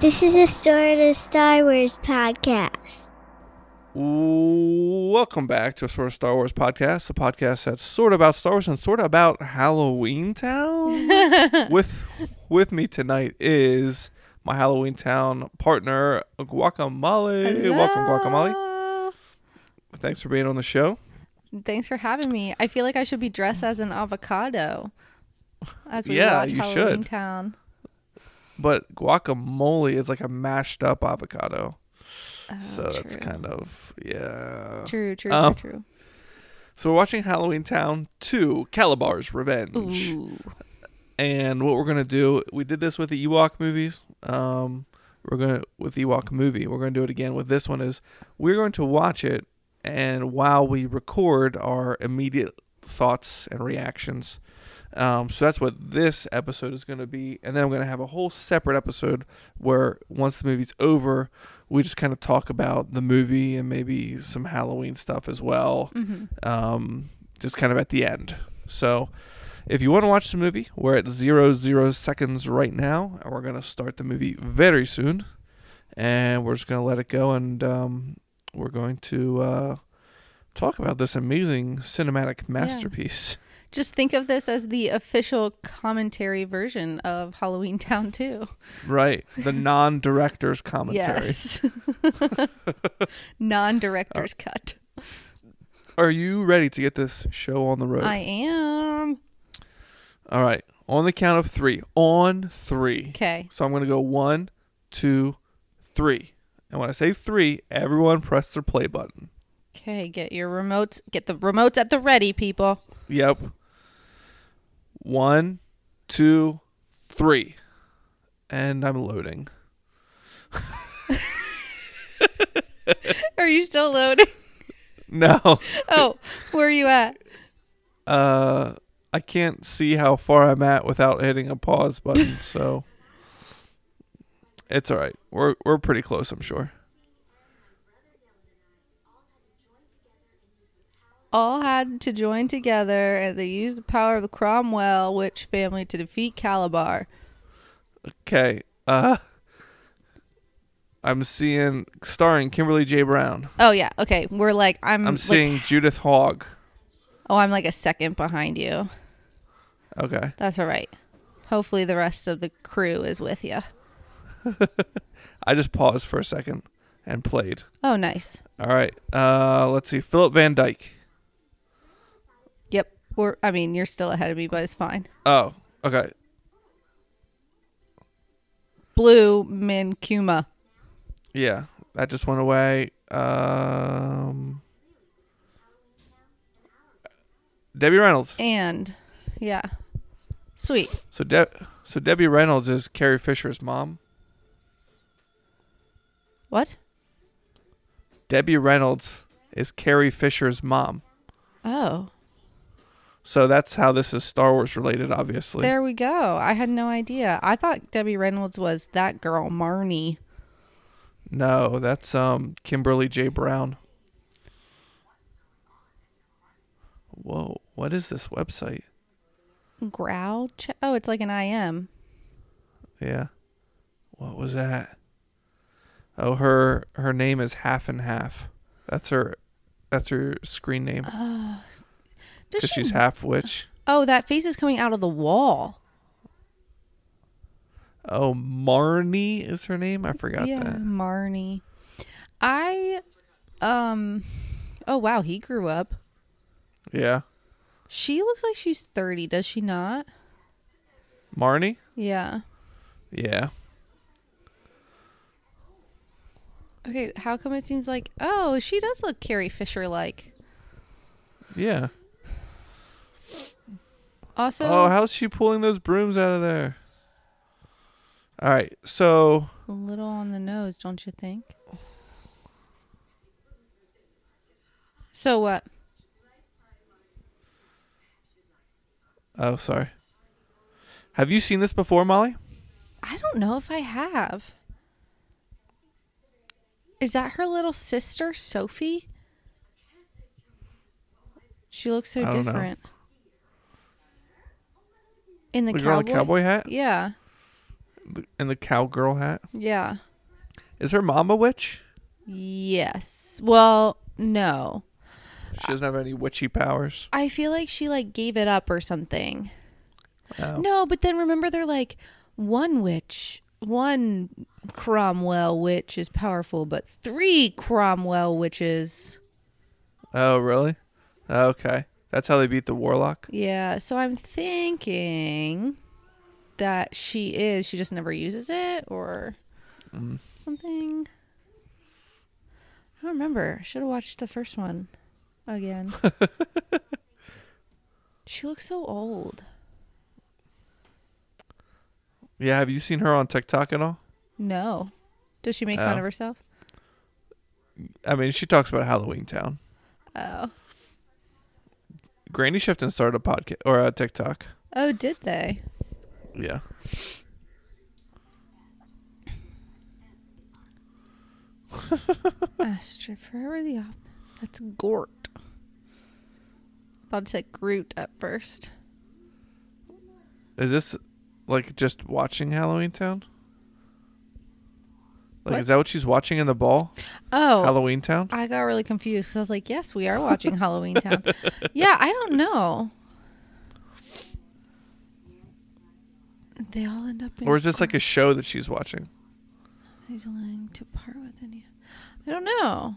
This is a Story of Star Wars podcast. Welcome back to a sort of Star Wars podcast, the podcast that's sort of about Star Wars and sort of about Halloween Town. with with me tonight is my Halloween Town partner, Guacamole. Welcome, Guacamole. Thanks for being on the show. Thanks for having me. I feel like I should be dressed as an avocado as we Yeah, watch you Halloween should. Town. But guacamole is like a mashed up avocado. Oh, so that's kind of yeah. true, true, Um, true, So we're watching Halloween Town 2, Kalabar's Revenge. Ooh. And what we're gonna do, we did this with the Ewok movies. Um, we're gonna with the Ewok movie. We're gonna do it again with this one. Is we're going to watch it, and while we record our immediate thoughts and reactions. Um, so that's what this episode is gonna be, and then I'm gonna have a whole separate episode where once the movie's over, we just kind of talk about the movie and maybe some Halloween stuff as well hmm um, just kind of at the end. So, if you want to watch the movie, we're at zero zero seconds right now, and we're gonna start the movie very soon, and we're just gonna let it go, and um, we're going to uh, talk about this amazing cinematic masterpiece. Just think of this as the official commentary version of Halloween Town 2. Right, the non-director's commentary. Yes. Non-director's uh, cut. Are you ready to get this show on the road? I am. All right, on the count of three. On three. Okay. So I'm going to go one, two, three. And when I say three, everyone press their play button. Okay, get your remotes. Get the remotes at the ready, people. Yep. One, two, three. And I'm loading. Are you still loading? No. Oh, where are you at? Uh I can't see how far I'm at without hitting a pause button, so it's all right. We're we're pretty close, I'm sure. All had to join together and they used the power of the Cromwell witch family to defeat Kalabar. Okay. Uh I'm seeing starring Kimberly J. Brown. Oh yeah, okay. We're like I'm, I'm like, seeing Judith Hoag. Oh, I'm like a second behind you. Okay. That's all right. Hopefully the rest of the crew is with you. I just paused for a second and played. Oh, nice. All right. Uh, let's see. Philip Van Dyke. We're I mean, you're still ahead of me, but it's fine. Oh, okay. Blue Min Kuma. Yeah, that just went away. Um, Debbie Reynolds. And yeah. Sweet. So De- so Debbie Reynolds is Carrie Fisher's mom. What? Debbie Reynolds is Carrie Fisher's mom. Oh. So that's how this is Star Wars related, obviously. There we go. I had no idea. I thought Debbie Reynolds was that girl, Marnie. No, that's um Kimberly J. Brown. Whoa, what is this website? Growl? Ch- oh, it's like an IM. Yeah. What was that? Oh, her her name is Half and Half. That's her that's her screen name Does because she? she's half witch. oh, that face is coming out of the wall. Oh, Marnie is her name. I forgot yeah, that. Marnie. I, um, oh wow, he grew up. Yeah, She looks like she's thirty, does she not? Marnie. Yeah. Yeah. Okay, how come it seems like oh she does look Carrie Fisher like? Yeah. Also, oh, how's she pulling those brooms out of there? All right, so a little on the nose, don't you think? So what? oh, sorry. Have you seen this before, Molly? I don't know if I have. Is that her little sister, Sophie? She looks so don't know. In the The girl in cowboy. the cowboy hat? Yeah. and the cowgirl hat. Yeah. Is her mom a witch? Yes. Well, no. She doesn't have any witchy powers. I feel like she like gave it up or something. Oh. No, but then remember they're like one witch, one Cromwell witch is powerful, but three Cromwell witches. Oh, really? Okay. That's how they beat the warlock. Yeah, so I'm thinking that she is. She just never uses it or Mm. something. I don't remember. I should have watched the first one again. she looks so old. Yeah. Have you seen her on TikTok at all? No. Does she make fun Oh. of herself? I mean, she talks about Halloween Town. Oh. Granny Shifton started a podcast or a TikTok. Oh, did they? Yeah. Astrid forever the op- That's Gort. Thought it said Groot at first. Is this like just watching Halloween Town? Like, What? is that what she's watching in the ball? Oh, Halloween Town? I got really confused. 'cause I was like, yes, we are watching Halloween Town. Yeah, I don't know. They all end up in Or is this like a show that she's watching? He's willing to part with any. I don't know.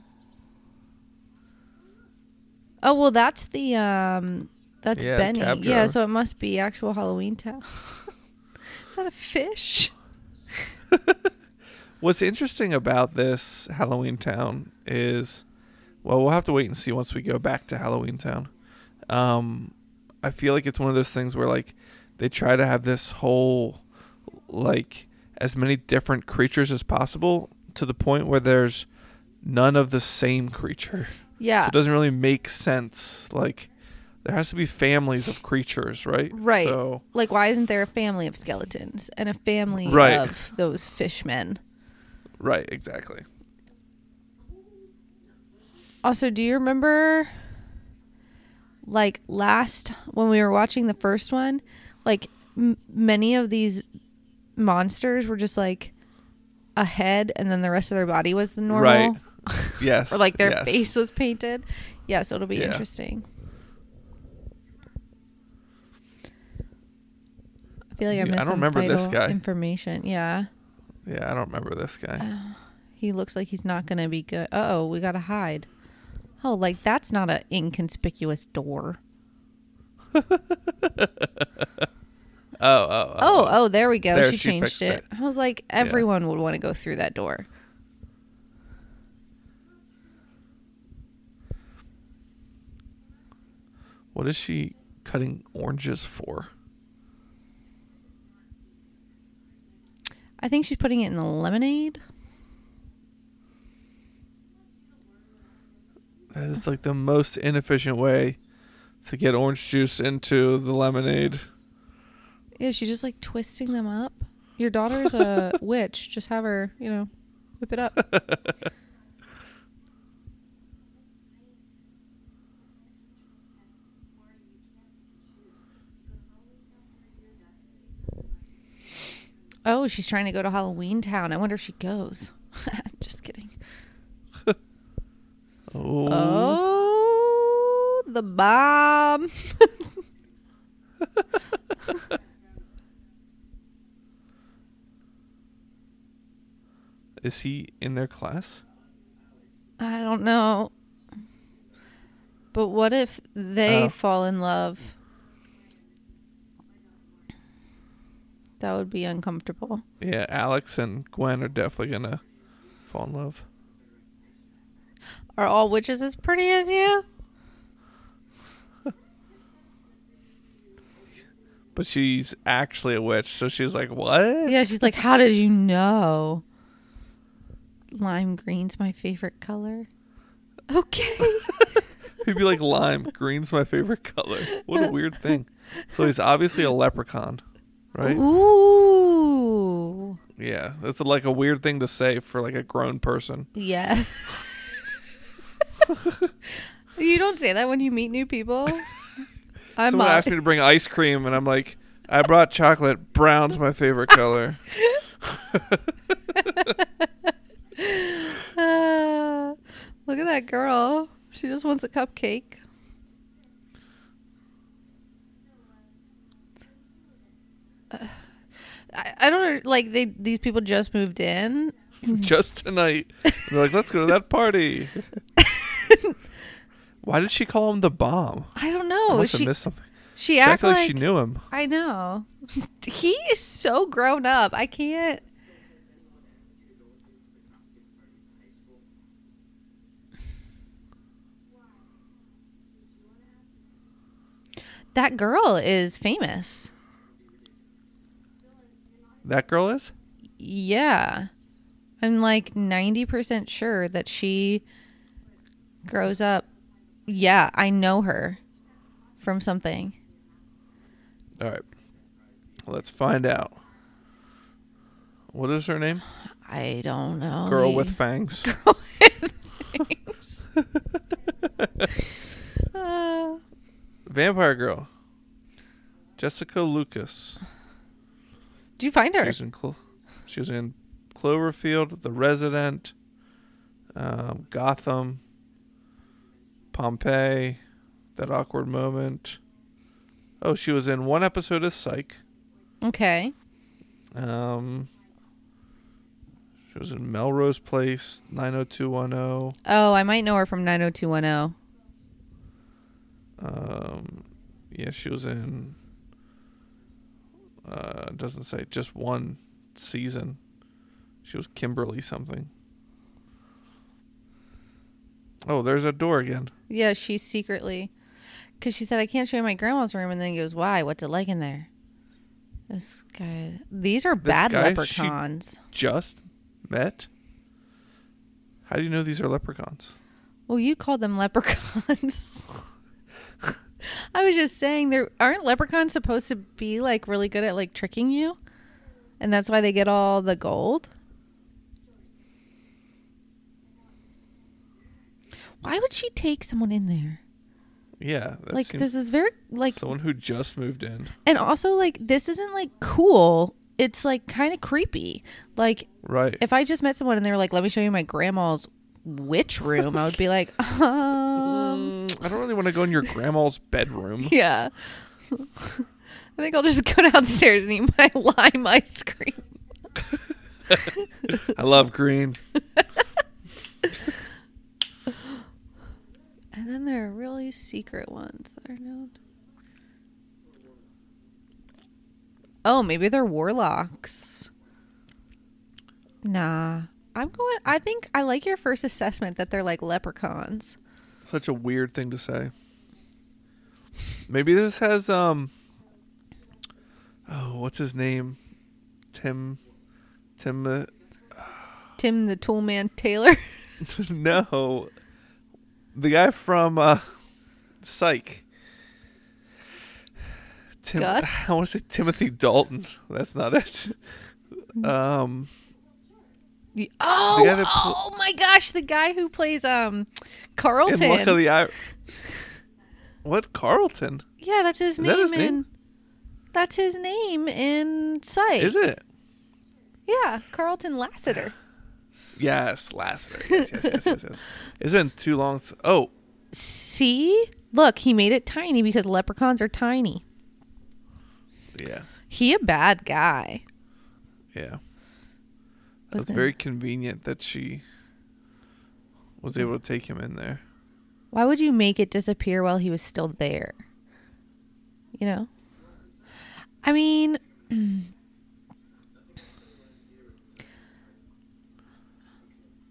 Oh well, that's the um, that's Yeah, Benny. Yeah, so it must be actual Halloween Town. is that a fish? What's interesting about this Halloween Town is, well, we'll have to wait and see once we go back to Halloween Town. Um, I feel like it's one of those things where like they try to have this whole like as many different creatures as possible to the point where there's none of the same creature. Yeah, So it doesn't really make sense. Like there has to be families of creatures, right? Right. So like why isn't there a family of skeletons and a family Right. of those fishmen? Right, exactly. Also, do you remember like last when we were watching the first one, like m- many of these monsters were just like a head and then the rest of their body was the normal Right. Yes. or like their yes. face was painted. Yeah, so it'll be Yeah. interesting. I feel like I Yeah, I don't remember this guy. information. Yeah. Yeah, I don't remember this guy. Uh, he looks like he's not going to be good. Oh, we got to hide. Oh, like that's not an inconspicuous door. Oh, oh, oh. Oh, oh, there we go. There, she she changed fixed it. I was like, everyone would want to go through that door. What is she cutting oranges for? I think she's putting it in the lemonade. That is like the most inefficient way to get orange juice into the lemonade. Yeah, she's just like twisting them up. Your daughter's a witch. Just have her, you know, whip it up. Oh, she's trying to go to Halloween Town. I wonder if she goes. just kidding. Oh, Oh, the bomb. is he in their class? I don't know. But what if they Oh. fall in love? That would be uncomfortable. Yeah, Alex and Gwen are definitely gonna fall in love. Are all witches as pretty as you? But she's actually a witch, so she's like, "What?" Yeah, she's like, How did you know? Lime green's my favorite color. Okay. He'd be like, "Lime green's my favorite color." What a weird thing. So he's obviously a leprechaun, right? Ooh. Yeah, that's like a weird thing to say for like a grown person. Yeah. you don't say that when you meet new people. I'm Someone asked me to bring ice cream, and I'm like, "I brought chocolate. Brown's my favorite color." Uh, look at that girl. She just wants a cupcake. Uh, I, I don't know. Like they, these people just moved in. Just tonight. They're like, let's go to that party. Why did she call him the bomb? I don't I know. must have She missed something. she She acted acted like, like, she knew him. I know. he is so grown up. I can't. That girl is famous. That girl is? Yeah. I'm like 90% sure that she grows up. Yeah, I know her from something. All right. Let's find out. What is her name? I don't know. Girl with fangs. Uh, Vampire Girl. Jessica Lucas. Did you find She her? was in, Clo- she was in Cloverfield, The Resident, um, Gotham, Pompeii, That Awkward Moment. Oh, she was in one episode of Psych. Okay. Um, she was in Melrose Place, 90210. Oh, I might know her from 90210. Um, yeah, she was in. Uh, doesn't say just one season. She was Kimberly something. Oh, there's a door again. Yeah, she's secretly. Because she said, I can't show you my grandma's room. And then he goes, Why? What's it like in there? This guy. These are bad guy, she- leprechauns. Just met. How do you know these are leprechauns? Well, you called them leprechauns. I was just saying, there aren't leprechauns supposed to be like really good at like tricking you, and that's why they get all the gold. Why would she take someone in there? Yeah, like this is very like, someone who just moved in. and also like this isn't like cool. It's like kind of creepy. Like Right. if I just met someone and they were like, "Let me show you my grandma's witch room," I would be like, Mm, I don't really want to go in your grandma's bedroom. Yeah. I think I'll just go downstairs and eat my lime ice cream. I love green. And then there are really secret ones that are known. Oh, maybe they're warlocks. Nah. I'm going I think I like your first assessment that they're like leprechauns. Such a weird thing to say. Maybe this has um Oh, what's his name? Tim Tim uh, Tim the Toolman Taylor. No. The guy from uh Psych. Tim Gus? I want to say Timothy Dalton. That's not it. Um Y- Oh, pl- oh my gosh, the guy who plays um Carlton. Luck of the I- What Carlton? Yeah, that's his Is name. that his in, name? That's his name in sight. Is it? Yeah, Carlton Lassiter. Yes, Lassiter. Yes, yes, yes, yes, yes. It's been too long. s- oh, See, look, he made it tiny because leprechauns are tiny. yeah, He a bad guy. yeah. Was It's very convenient that she was able to take him in there. Why would you make it disappear while he was still there? You know. I mean,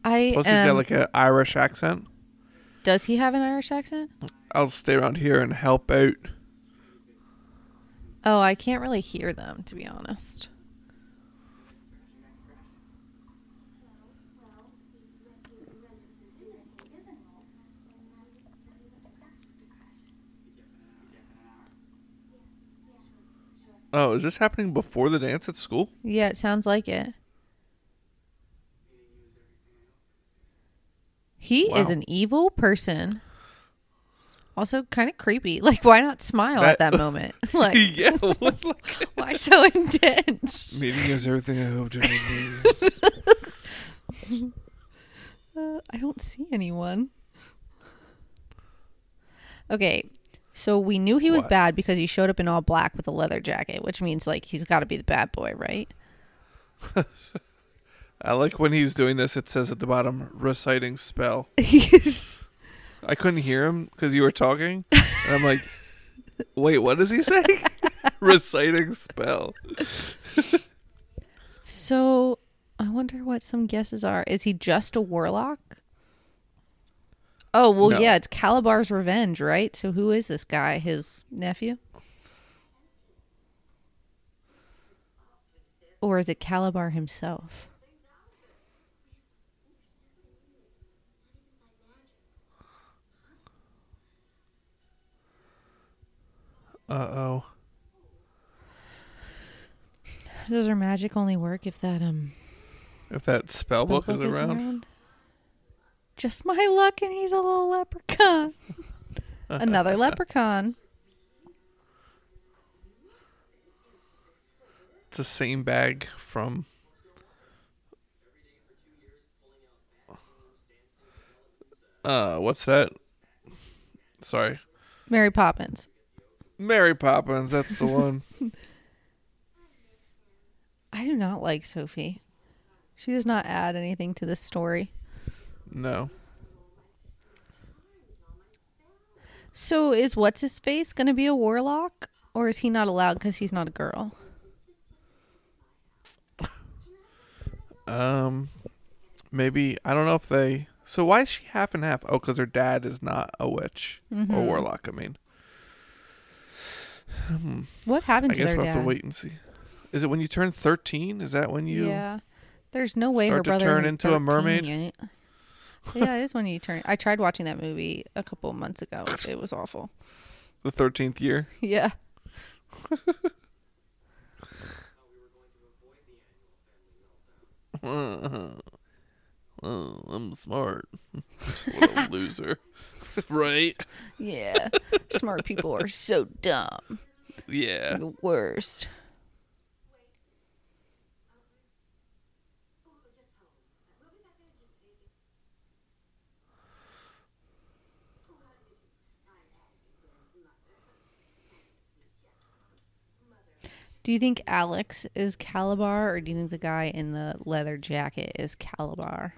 I Plus, he's got like an Irish accent. does he have an Irish accent? I'll stay around here and help out. Oh, I can't really hear them to be honest. Oh, is this happening before the dance at school? Yeah, it sounds like it. He is an evil person. Also, kind of creepy. Like, why not smile at That- that moment? like, yeah. What, like, why so intense? meeting is everything I hoped it would be. Uh, I don't see anyone. Okay, so we knew he was What? bad because he showed up in all black with a leather jacket, which means like he's got to be the bad boy, right? I like when he's doing this. It says at the bottom, reciting spell. I couldn't hear him because you were talking, and I'm like, wait, what does he say? reciting spell. so I wonder what some guesses are. Is he just a warlock? Oh well, No. yeah, it's Kalabar's revenge, right? So who is this guy? His nephew? Or is it Kalabar himself? Uh oh. Does her magic only work if that um If that spell, book, is around. Just my luck, and he's a little leprechaun. Another leprechaun. It's the same bag from. Uh, what's that? Sorry, Mary Poppins. Mary Poppins. That's the one. I do not like Sophie. She does not add anything to this story. No, So is what's his face going to be a warlock, or is he not allowed because he's not a girl? um, maybe I don't know if they. So why is she half and half? Oh, because her dad is not a witch or Mhm. warlock. I mean, Hmm, What happened I to guess their we'll dad? have to wait and see. Is it when you turn thirteen? Is that when you? yeah, there's no way her brother turn into a mermaid? Yet. Yeah, it is when you turn. I tried watching that movie a couple of months ago. It was awful. The thirteenth year. Yeah. oh, I'm smart. what a loser. right? Yeah. Smart people are so dumb. Yeah. The worst. Do you think Alex is Kalabar or do you think the guy in the leather jacket is Kalabar?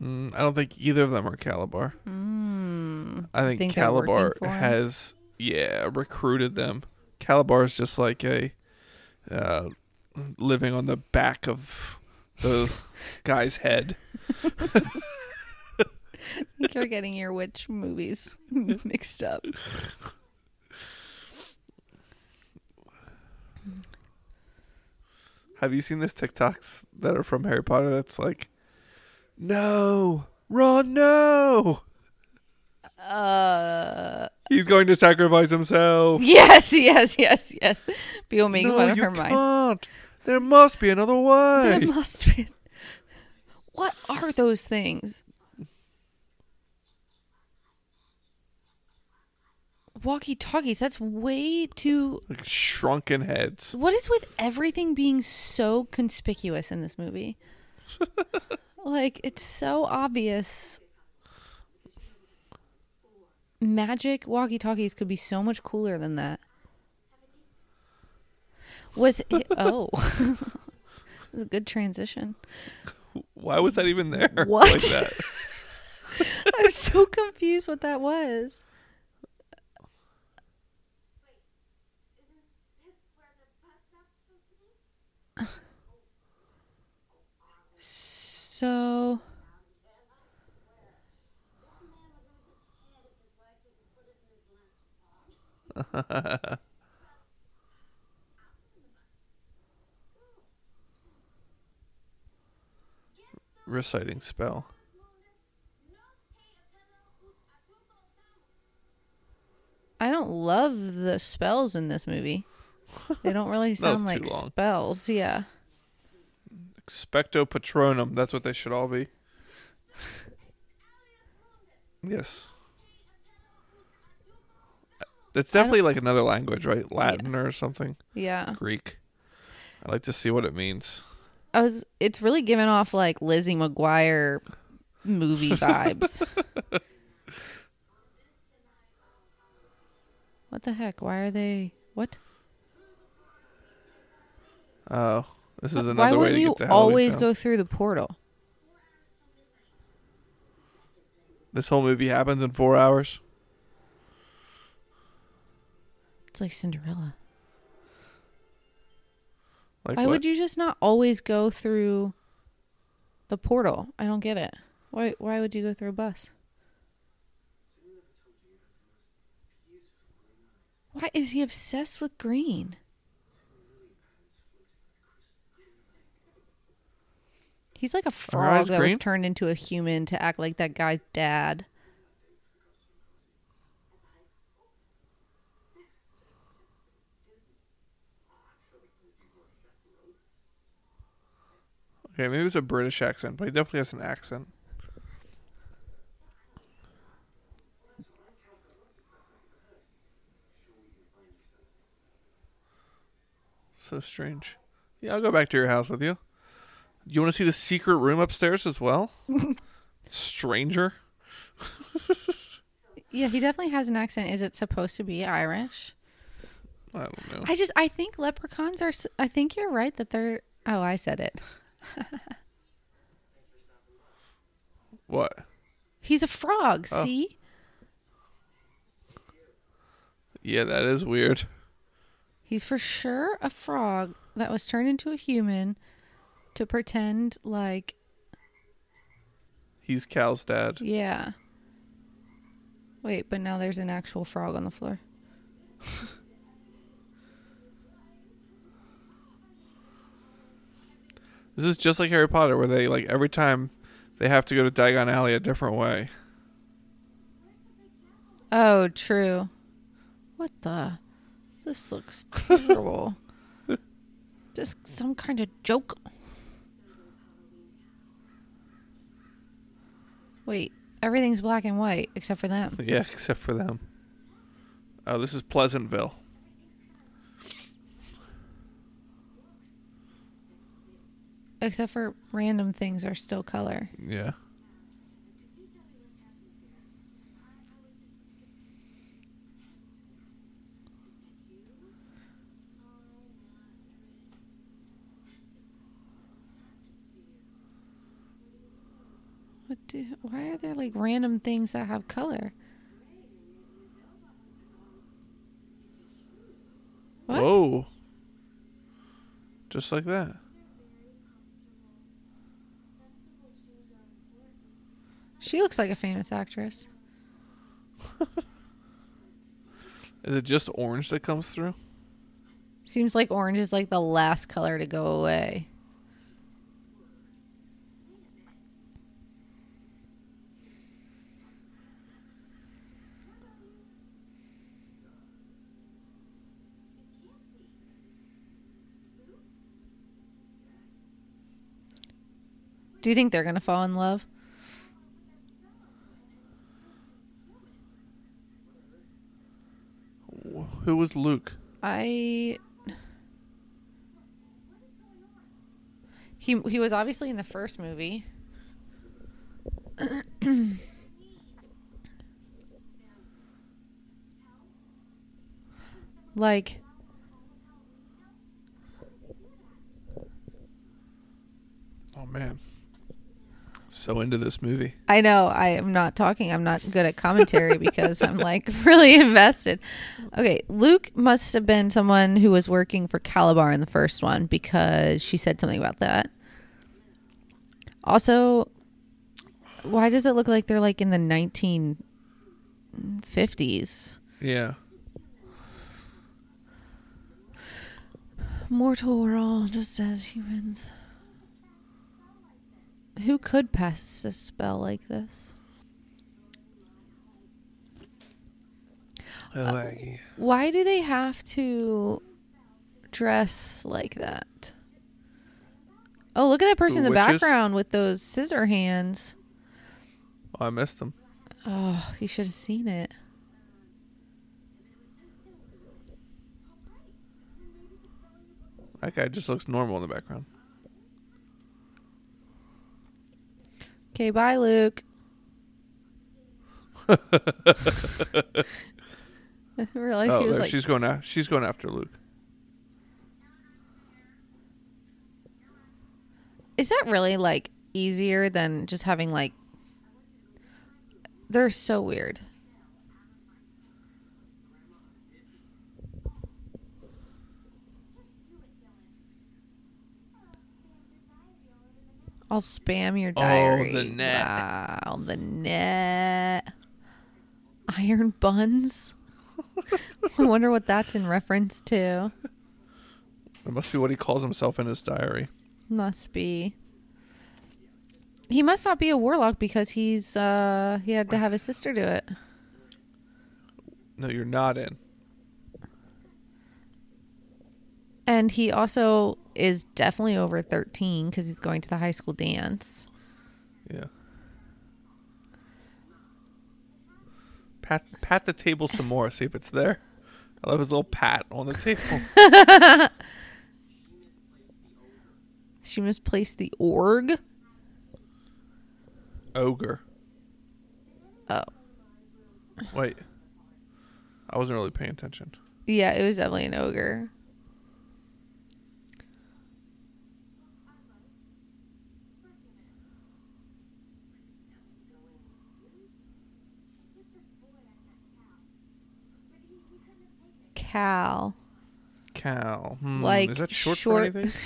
Mm, I don't think either of them are Kalabar. Mm. I think, Think Kalabar has, yeah, recruited them. Kalabar is just like a uh, living on the back of the guy's head. I think you're getting your witch movies mixed up. Have you seen those TikToks that are from Harry Potter? That's like, no, Ron, no. Uh He's going to sacrifice himself. yes, yes, yes, yes. People making no, fun of you Hermione. can't. There must be another way. There must be. What are those things? Walkie talkies. That's way too. like shrunken heads. What is with everything being so conspicuous in this movie? like, it's so obvious. Magic walkie talkies could be so much cooler than that. Was it. Oh. It was a good transition. Why was that even there? What? Like that? I'm so confused what that was. So Reciting spell. I don't love the spells in this movie. They don't really sound like long. spells. Yeah. Expecto Patronum. That's what they should all be. Yes. That's definitely like another language, right? Latin or something. Yeah. Greek. I'd like to see what it means. I was it's really giving off like Lizzie McGuire movie vibes. what the heck? Why are they what? Oh, this is uh, Why another way wouldn't to you get to Halloween always Town. go through the portal? This whole movie happens in four hours. It's like Cinderella. Like Why what? would you just not always go through the portal? I don't get it. Why why would you go through a bus? Why is he obsessed with green? He's like a frog that was turned into a human to act like that guy's dad. Okay, maybe it's a British accent, but he definitely has an accent. So strange. Yeah, I'll go back to your house with you. You want to see the secret room upstairs as well? Stranger. Yeah, he definitely has an accent. Is it supposed to be Irish? I don't know. I just I think leprechauns are. I think you're right that they're. Oh, I said it. What? He's a frog. Oh. See, Yeah, that is weird. he's for sure a frog that was turned into a human to pretend like He's Kal's dad. yeah. Wait, but now there's an actual frog on the floor. This is just like Harry Potter, where they like every time they have to go to Diagon Alley a different way. Oh, true. What the? This looks terrible. Just some kind of joke. Wait, everything's black and white except for them. Yeah, except for them. Oh, this is Pleasantville. Except for random things are still color. Yeah. What do? Why are there like random things that have color? What? Whoa. Just like that. She looks like a famous actress. Is it just orange that comes through? Seems like orange is like the last color to go away. Do you think they're going to fall in love? Who was Luke? I He he was obviously in the first movie. like Oh man. So into this movie. I know I am not talking. I'm not good at commentary because I'm like really invested. Okay, Luke must have been someone who was working for Kalabar in the first one because she said something about that. Also, why does it look like they're like in the 1950s? Yeah. Mortal, we're all just as humans who could pass a spell like this? Oh, uh, why do they have to dress like that? Oh, look at that person the in the witches? background with those scissor hands. Oh, I missed them. Oh, you should have seen it. That guy just looks normal in the background. Okay, bye, Luke. I realized oh, he was there, like, she's going after. She's going after Luke. is that really like easier than just having like? They're so weird. I'll spam your Oh, diary. the net. Wow, the net. Iron buns. I wonder what that's in reference to. That must be what he calls himself in his diary. Must be. He must not be a warlock because he's uh he had to have his sister do it. No, you're not in. And he also is definitely over 13 cuz he's going to the high school dance. Yeah. Pat pat the table some more. See if it's there. I love his little pat on the table. She misplaced the org. Ogre. Oh. Wait. I wasn't really paying attention. Yeah, it was definitely an ogre. Kal. Kal. Hmm, Like is that short, short- for anything?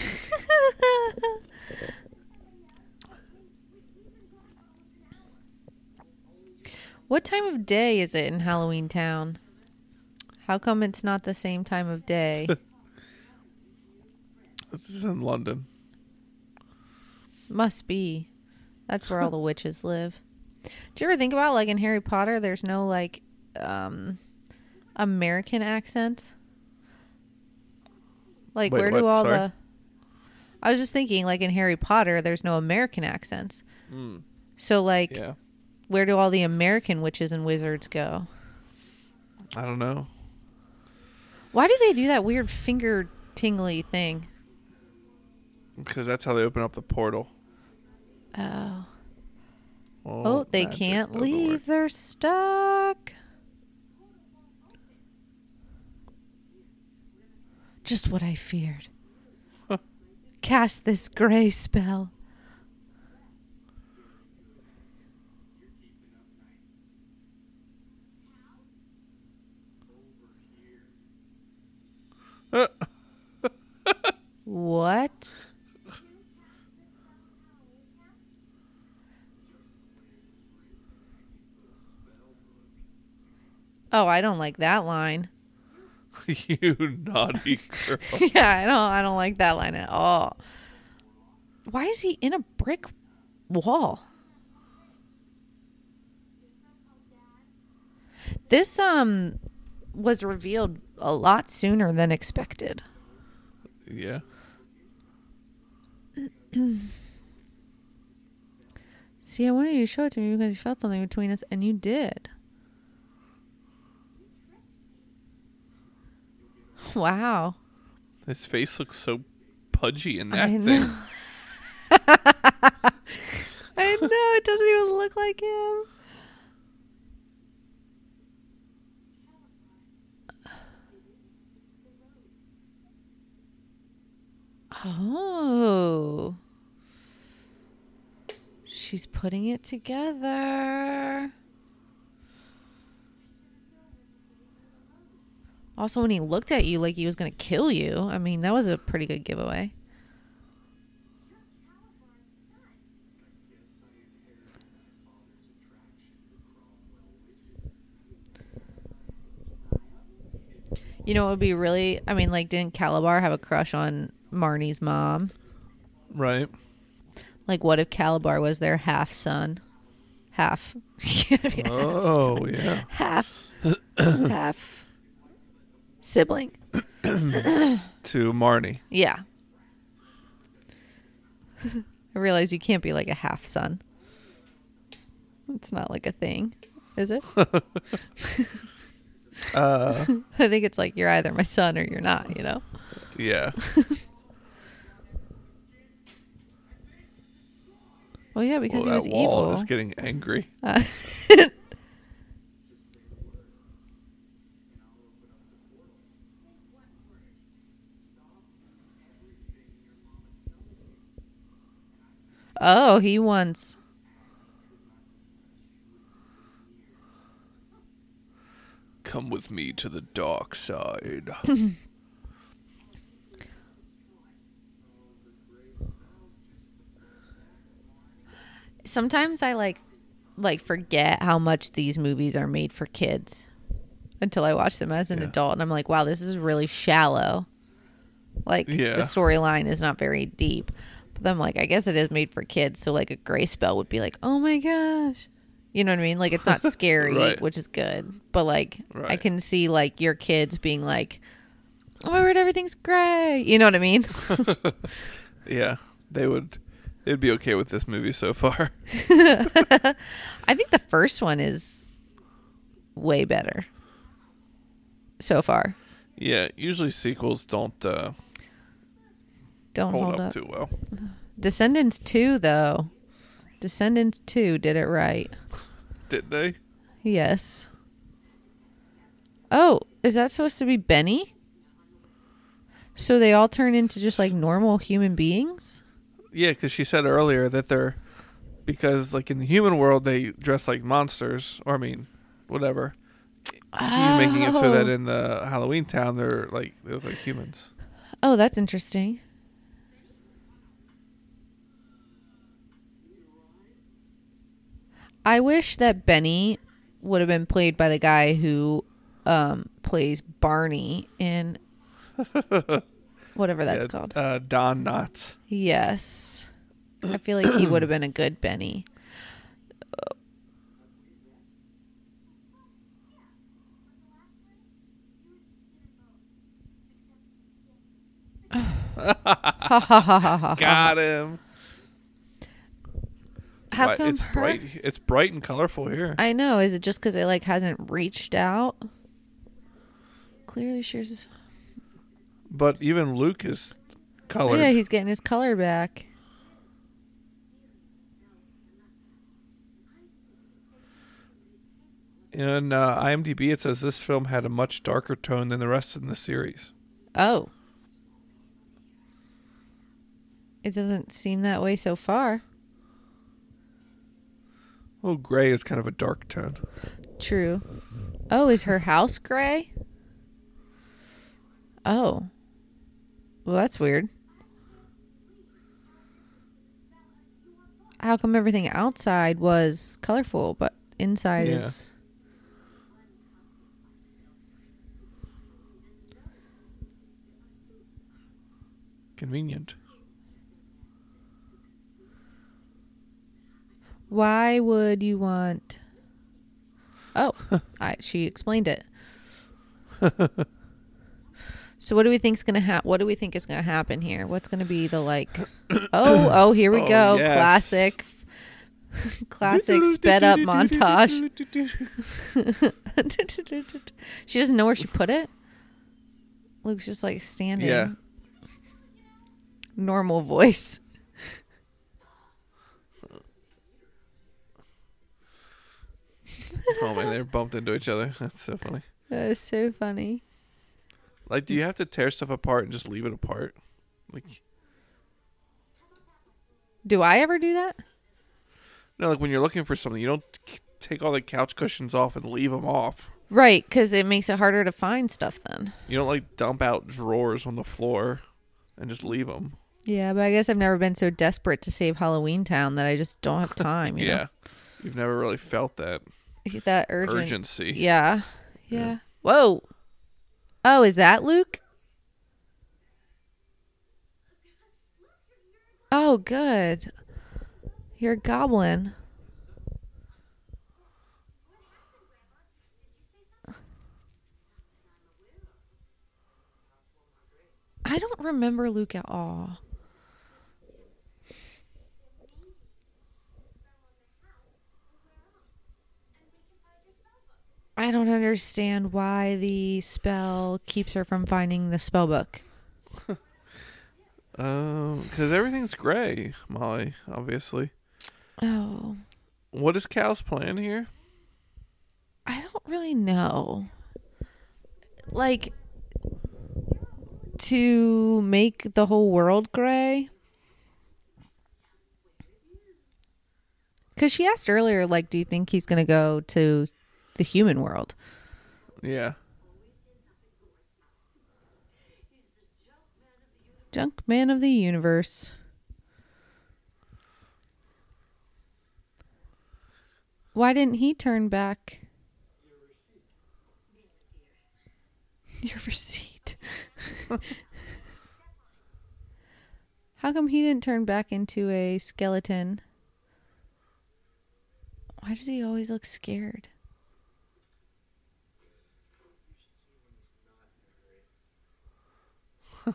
What time of day is it in Halloween Town? How come it's not the same time of day? This is in London. Must be. That's where all the witches live. Do you ever think about like in Harry Potter there's no like um American accent? Like Wait, where what? do all Sorry? the I was just thinking like in Harry Potter there's no American accents. Mm, So like yeah. where do all the American witches and wizards go? I don't know. Why do they do that weird finger tingly thing? Because that's how they open up the portal. Oh. Oh, Oh, they can't leave. work. They're stuck. Just what I feared. Cast this gray spell. What? Oh, I don't like that line. you naughty girl. yeah, I don't I don't like that line at all. Why is he in a brick wall? This um was revealed a lot sooner than expected. yeah. See, I wanted you to show it to me because you felt something between us and you did. Wow. His face looks so pudgy in that I thing. know. I know it doesn't even look like him. Oh. She's putting it together. Also, when he looked at you like he was going to kill you, I mean, that was a pretty good giveaway. You know, it would be really. I mean, like, didn't Kalabar have a crush on Marnie's mom? Right. Like, what if Kalabar was their half son? Half. Oh, yeah. half. half sibling. to Marnie. Yeah. I realize you can't be like a half son. It's not like a thing, is it? uh, I think it's like you're either my son or you're not, you know? Yeah. well, yeah, because well, he was evil. Is getting angry. Uh, oh, he wants. Come with me to the dark side. Sometimes I like, like forget how much these movies are made for kids, until I watch them as an Yeah. adult, and I'm like, wow, this is really shallow. Like Yeah. the storyline is not very deep. But I'm like, I guess it is made for kids, so like a gray spell would be like, oh my gosh. You know what I mean? Like it's not scary, Right. which is good. But like I can see like your kids being like, Oh my word, everything's gray. You know what I mean? yeah, they would. They'd be okay with this movie so far. I think the first one is way better so far. Yeah, usually sequels don't uh, Don't hold, hold, up, up. too well. Descendants 2 though. Descendants 2 did it right. Did they? Yes. Oh, is that supposed to be Benny? So they all turn into just like normal human beings? Yeah, because she said earlier that they're because like in the human world they dress like monsters, or I mean, whatever. He's making it so that Oh. in the Halloween town they're like they look like humans. Oh, that's interesting. I wish that Benny would have been played by the guy who um, plays Barney in whatever that's Yeah, called. Uh, Don Knotts. Yes. I feel like he would have been a good Benny. Got him. How Why- come it's her- bright? It's bright and colorful here. I know. Is it just because it like hasn't reached out? Clearly, shares his. but even Luke is Oh, colored. yeah, he's getting his color back. In uh, IMDb, it says this film had a much darker tone than the rest in the series. Oh. It doesn't seem that way so far. Oh, gray is kind of a dark tone. True. Oh, is her house gray? Oh. Well, that's weird. How come everything outside was colorful, but inside Yeah. is. Convenient. Why would you want? Oh, I, she explained it. so, what do we think's gonna happen? What do we think is gonna happen here? What's gonna be the like? Oh, oh, here we Oh, go. yes. Classic, classic sped up montage. she doesn't know where she put it. Luke's just like standing. Yeah. Normal voice. Oh man, they bumped into each other. That's so funny. That is so funny. Like, do you have to tear stuff apart and just leave it apart? Like, Do I ever do that? no, like when you're looking for something, you don't take all the couch cushions off and leave them off. Right, because it makes it harder to find stuff then. You don't like dump out drawers on the floor and just leave them. Yeah, but I guess I've never been so desperate to save Halloween Town that I just don't have time. You Yeah, you've never really felt that know? That urgent. urgency. Yeah. yeah, Yeah. Whoa. Oh, is that Luke? Oh, good. You're a goblin. I don't remember Luke at all. I don't understand why the spell keeps her from finding the spell book. Um, because everything's gray, Molly. Obviously, Oh, What is Kal's plan here? I don't really know. Like to make the whole world gray. Cuz she asked earlier like do you think he's going to go to the human world? Yeah. Junk man of the universe. Why didn't he turn back? Your receipt. How come he didn't turn back into a skeleton? Why does he always look scared?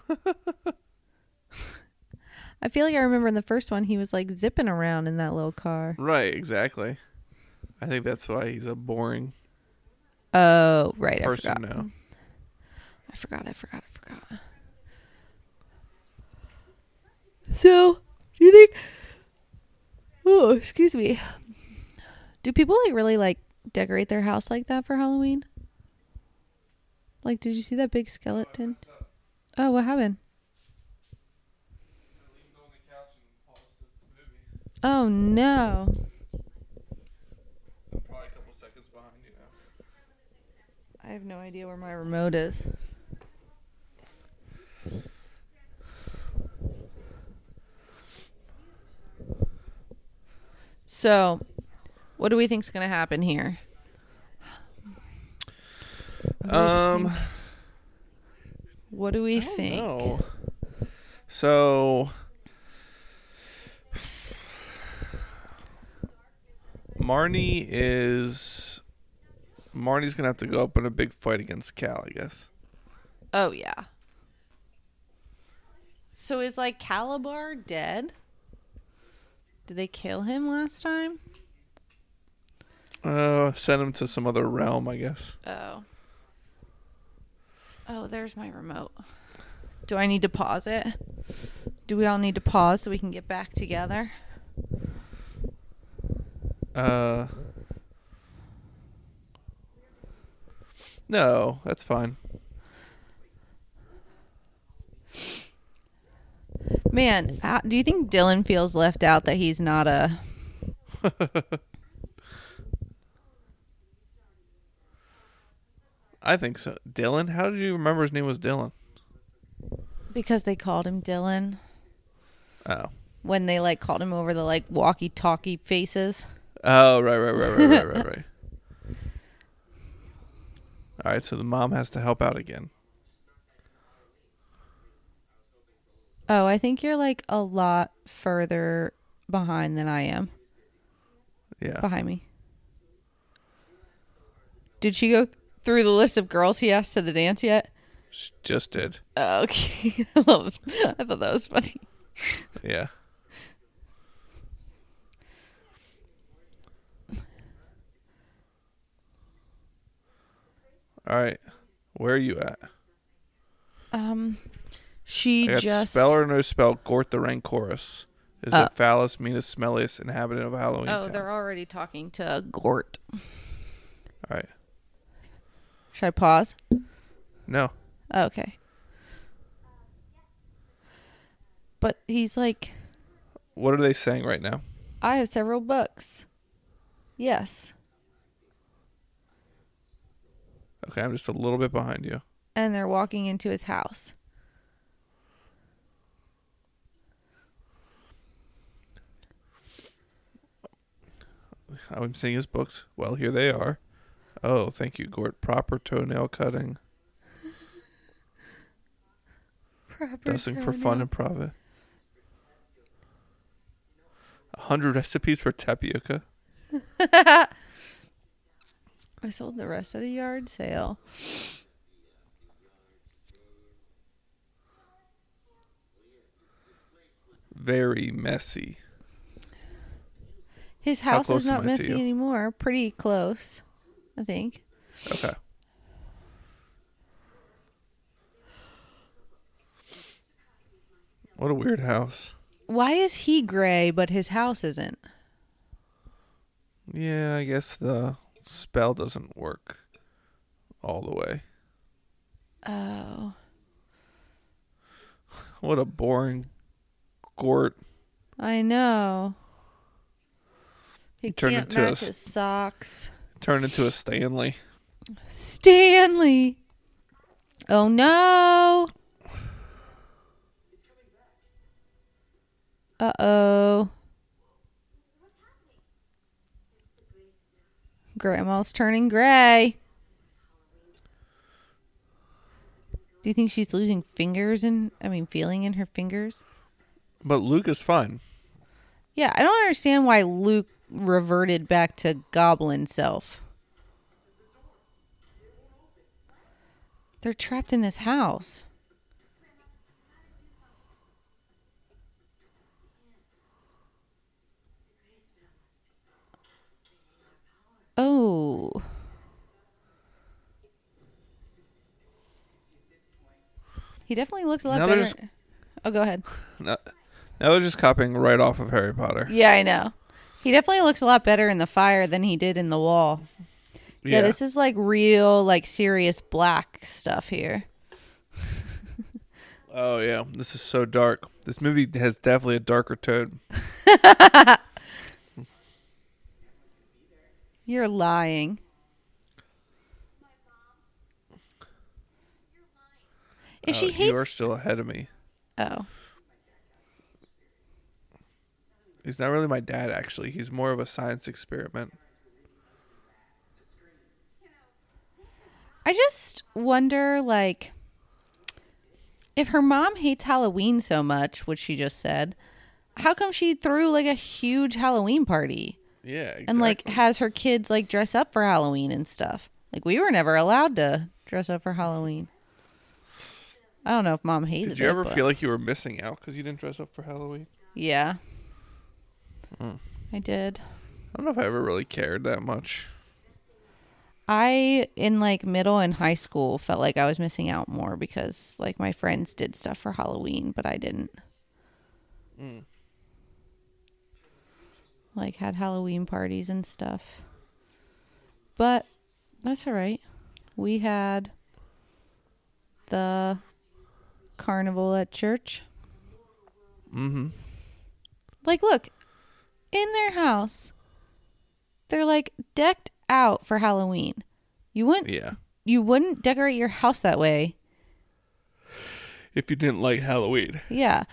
I feel like I remember in the first one he was like zipping around in that little car. Right, exactly. I think that's why he's a boring Oh, right. I forgot. now. I forgot. I forgot. I forgot. So, do you think? Oh, excuse me. Do people like really like decorate their house like that for Halloween? Like, did you see that big skeleton? Oh, what happened? Oh no! Probably a couple seconds behind you now. I have no idea where my remote is. So, what do we think's going to happen here? Um? What do we I don't think? know. So Marnie is Marnie's gonna have to go up in a big fight against Kal, I guess. Oh yeah. So is like Kalabar dead? Did they kill him last time? Uh, send him to some other realm, I guess. Oh. Oh, there's my remote. Do I need to pause it? Do we all need to pause so we can get back together? Uh, no, that's fine. Man, how, do you think Dylan feels left out that he's not a I think so. Dylan, how did you remember his name was Dylan? because they called him Dylan Oh, when they like called him over the like walkie-talkie faces? oh, right, right, right, right, right, right, right. All right, so the mom has to help out again. Oh, I think you're like a lot further behind than I am. Yeah. Behind me. Did she go through the list of girls he asked to the dance yet? Sh- Just did. Oh, okay. I love I thought that was funny. Yeah. All right. Where are you at? Um she just spell or no spell. Gort the Rancorous is Uh, the foulest, meanest, smelliest inhabitant of Halloween Oh, Town. they're already talking to Gort. All right. Should I pause? No. Oh, okay. But he's like, What are they saying right now? I have several books. Yes. Okay, I'm just a little bit behind you. And they're walking into his house. I'm seeing his books. Well, here they are. Oh, thank you, Gort. Proper toenail cutting. Dusting for fun and profit. A hundred recipes for tapioca. I sold the rest at a yard sale. Very messy. His house is not messy anymore. Pretty close, I think. Okay. What a weird house. Why is he gray but his house isn't? Yeah, I guess the spell doesn't work all the way. Oh. What a boring Gort. I know. He turned can't into match s- his socks. Turned into a Stanley. Stanley. Oh no. Uh oh. Grandma's turning gray. Do you think she's losing fingers and I mean feeling in her fingers? But Luke is fine. Yeah, I don't understand why Luke reverted back to goblin self. They're trapped in this house. Oh. He definitely looks a lot Now better. just- Oh, go ahead. Now, now they're just copying right off of Harry Potter. Yeah, I know. He definitely looks a lot better in the fire than he did in the wall. Yeah, this is like real, like serious black stuff here. Oh yeah, this is so dark. This movie has definitely a darker tone. You're lying. If she Uh, you are still ahead of me. oh, He's not really my dad, actually. He's more of a science experiment. I just wonder, like, if her mom hates Halloween so much, which she just said, how come she threw like a huge Halloween party Yeah, exactly. and like has her kids like dress up for Halloween and stuff? Like, we were never allowed to dress up for Halloween. I don't know if mom hated Did you it, ever but- feel like you were missing out because you didn't dress up for Halloween? Yeah. Hmm. I did. I don't know if I ever really cared that much. I in like middle and high school felt like I was missing out more because like my friends did stuff for Halloween, but I didn't. Mm. Like had Halloween parties and stuff. But that's all right. We had the carnival at church. Mm-hmm. Like look, in their house, they're like decked out for Halloween. You wouldn't Yeah. you wouldn't decorate your house that way. If you didn't like Halloween, Yeah.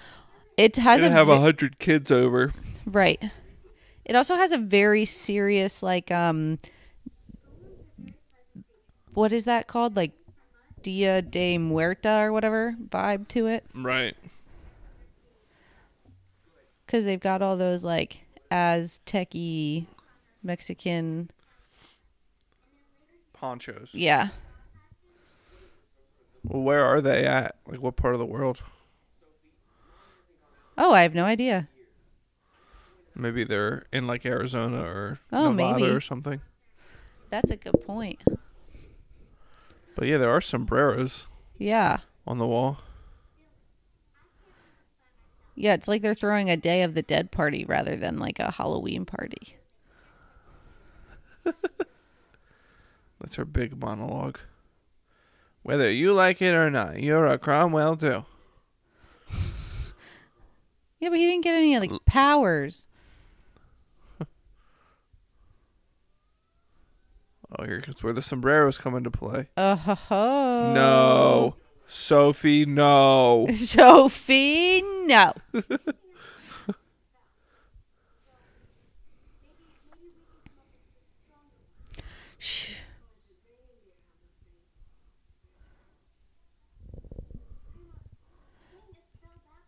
It has a have ve- a hundred kids over. right. It also has a very serious like um what is that called? Like Dia de Muerta or whatever vibe to it Right. cuz they've got all those like Aztec-y Mexican Ponchos. yeah. Well, where are they at? Like, what part of the world? Oh, I have no idea. Maybe they're in like Arizona or Oh, Nevada maybe. or something. That's a good point. But yeah, there are sombreros Yeah. on the wall. Yeah, it's like they're throwing a Day of the Dead party rather than like a Halloween party. That's her big monologue. Whether you like it or not, you're a Cromwell too. Yeah, but he didn't get any of the powers. Oh, here comes where the sombreros come into play. Uh ho ho. No, Sophie, no. Sophie, no.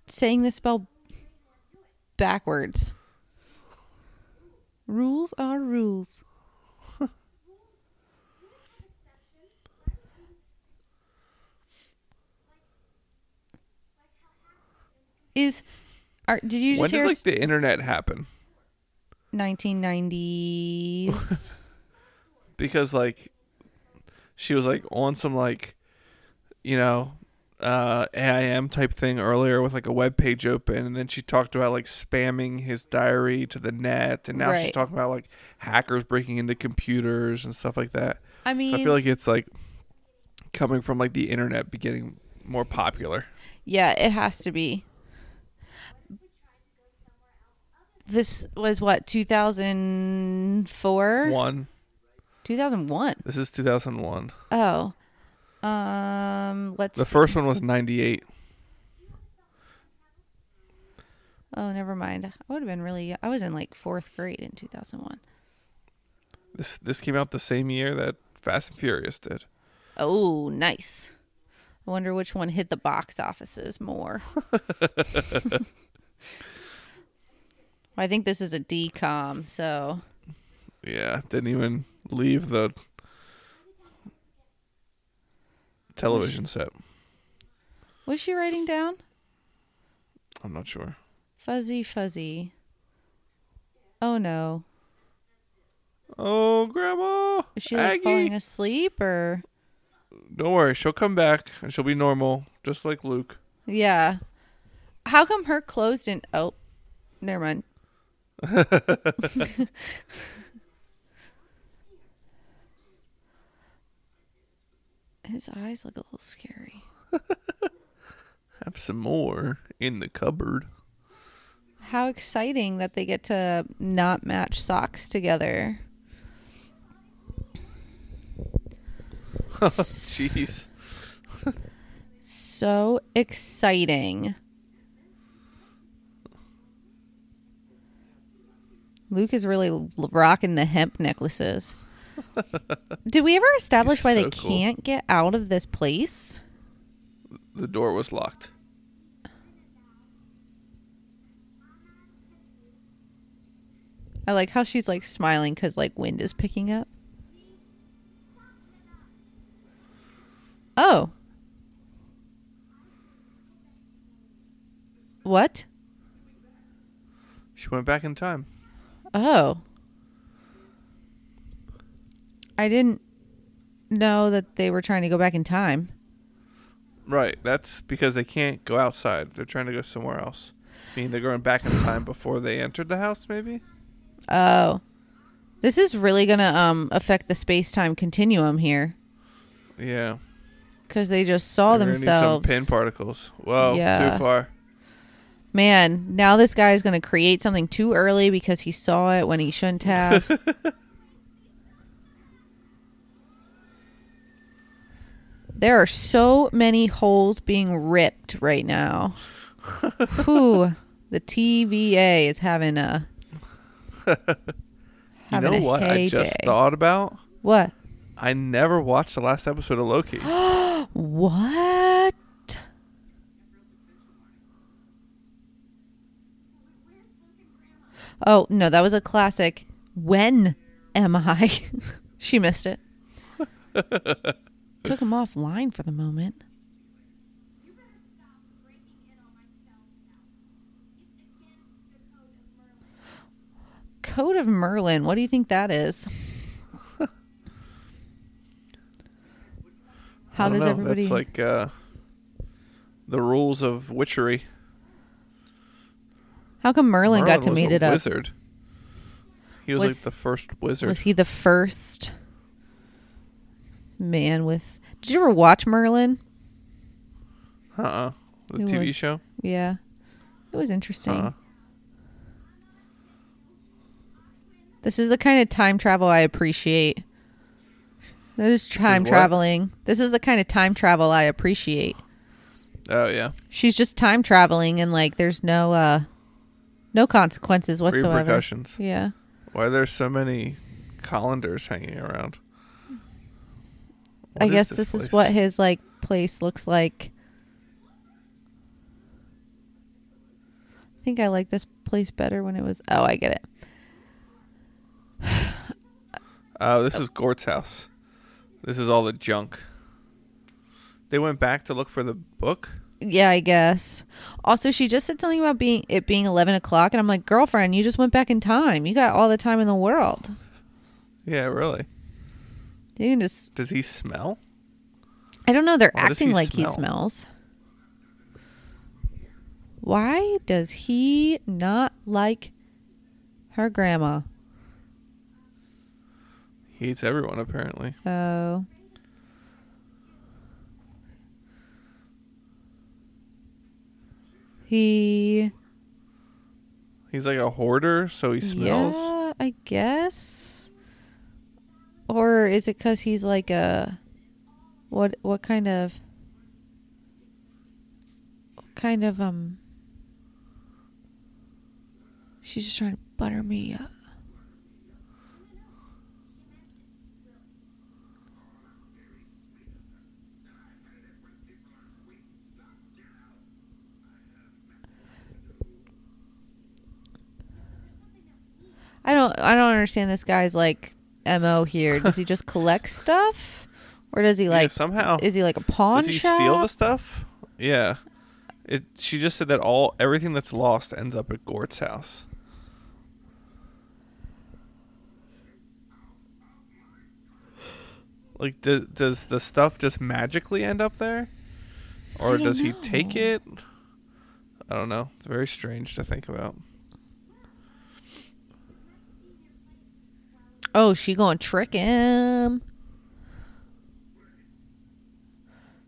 Saying the spell backwards. Rules are rules. Is are, did you just when hear did like the internet happen? 1990s? Because like she was like on some like, you know, uh, AIM type thing earlier with like a web page open, and then she talked about like spamming his diary to the net, and now she's talking about like hackers breaking into computers and stuff like that. I mean, So I feel like it's like coming from like the internet beginning more popular. yeah, it has to be. This was what 2004, One. 2001. This is 2001. Oh, um, let's. The see. first one was 98. Oh, never mind. I would have been really. I was in like fourth grade in 2001. This this came out the same year that Fast and Furious did. Oh, nice. I wonder which one hit the box offices more. I think this is a DCOM, so Yeah, didn't even leave the television set. was she writing down? I'm not sure. Fuzzy, fuzzy. Oh no, Oh, Grandma! is she like Aggie! falling asleep or? Don't worry, she'll come back and she'll be normal, just like Luke. Yeah. How come her clothes didn't? Oh, never mind. His eyes look a little scary. Have some more in the cupboard. How exciting that they get to not match socks together. Jeez. So exciting. Luke is really rocking the hemp necklaces. Did we ever establish He's why they cool. can't get out of this place? The door was locked. I like how she's like smiling because like wind is picking up. Oh. What? She went back in time. Oh. I didn't know that they were trying to go back in time. Right. That's because they can't go outside. They're trying to go somewhere else. I mean, they're going back in time before they entered the house, maybe? Oh. This is really going to um affect the space-time continuum here Yeah. cuz they just saw They're gonna need themselves. some Pym particles. Whoa, Yeah. too far. Man, now this guy is going to create something too early because he saw it when he shouldn't have. there are so many holes being ripped right now. Whew, the TVA is having a You know a what I just thought about? What? I never watched the last episode of Loki. What? Oh, no, that was a classic. When am I? she missed it. Took him offline for the moment. Code of Merlin. What do you think that is? How does know. everybody That's like uh, the rules of witchery. How come Merlin, got to was meet it up? Wizard. He was, like the first wizard. Was he the first man with? Did you ever watch Merlin? uh-uh. The He TV was. show. Yeah, it was interesting. Uh-uh. This is the kind of time travel I appreciate. This is time what? traveling. This is the kind of time travel I appreciate. Oh yeah. She's just time traveling and like there's no uh no consequences whatsoever. Repercussions. Yeah. Why are there so many colanders hanging around? I guess this, place? is what his like place looks like. I think I like this place better when it was Oh, I get it. Oh, this is Gort's house. This is all the junk. They went back to look for the book. Yeah, I guess. Also, she just said something about being it being eleven o'clock, and I'm like, girlfriend, you just went back in time. You got all the time in the world. Yeah, really. You can just. Does he smell? I don't know. They're does acting he like he smells. Why does he not like her grandma? He hates everyone apparently. Oh. He He's like a hoarder, so he smells. Yeah, I guess. Or is it cuz he's like a what what kind of what kind of um She's just trying to butter me up. I don't I don't understand this guy's like MO here. Does he just collect stuff? Or does he Yeah, like somehow is he like a pawn does he shop? steal the stuff? Yeah. It. She just said that all everything that's lost ends up at Gort's house. Like, does does the stuff just magically end up there, or does he take it? I don't know. It's very strange to think about. Oh, she gonna trick him.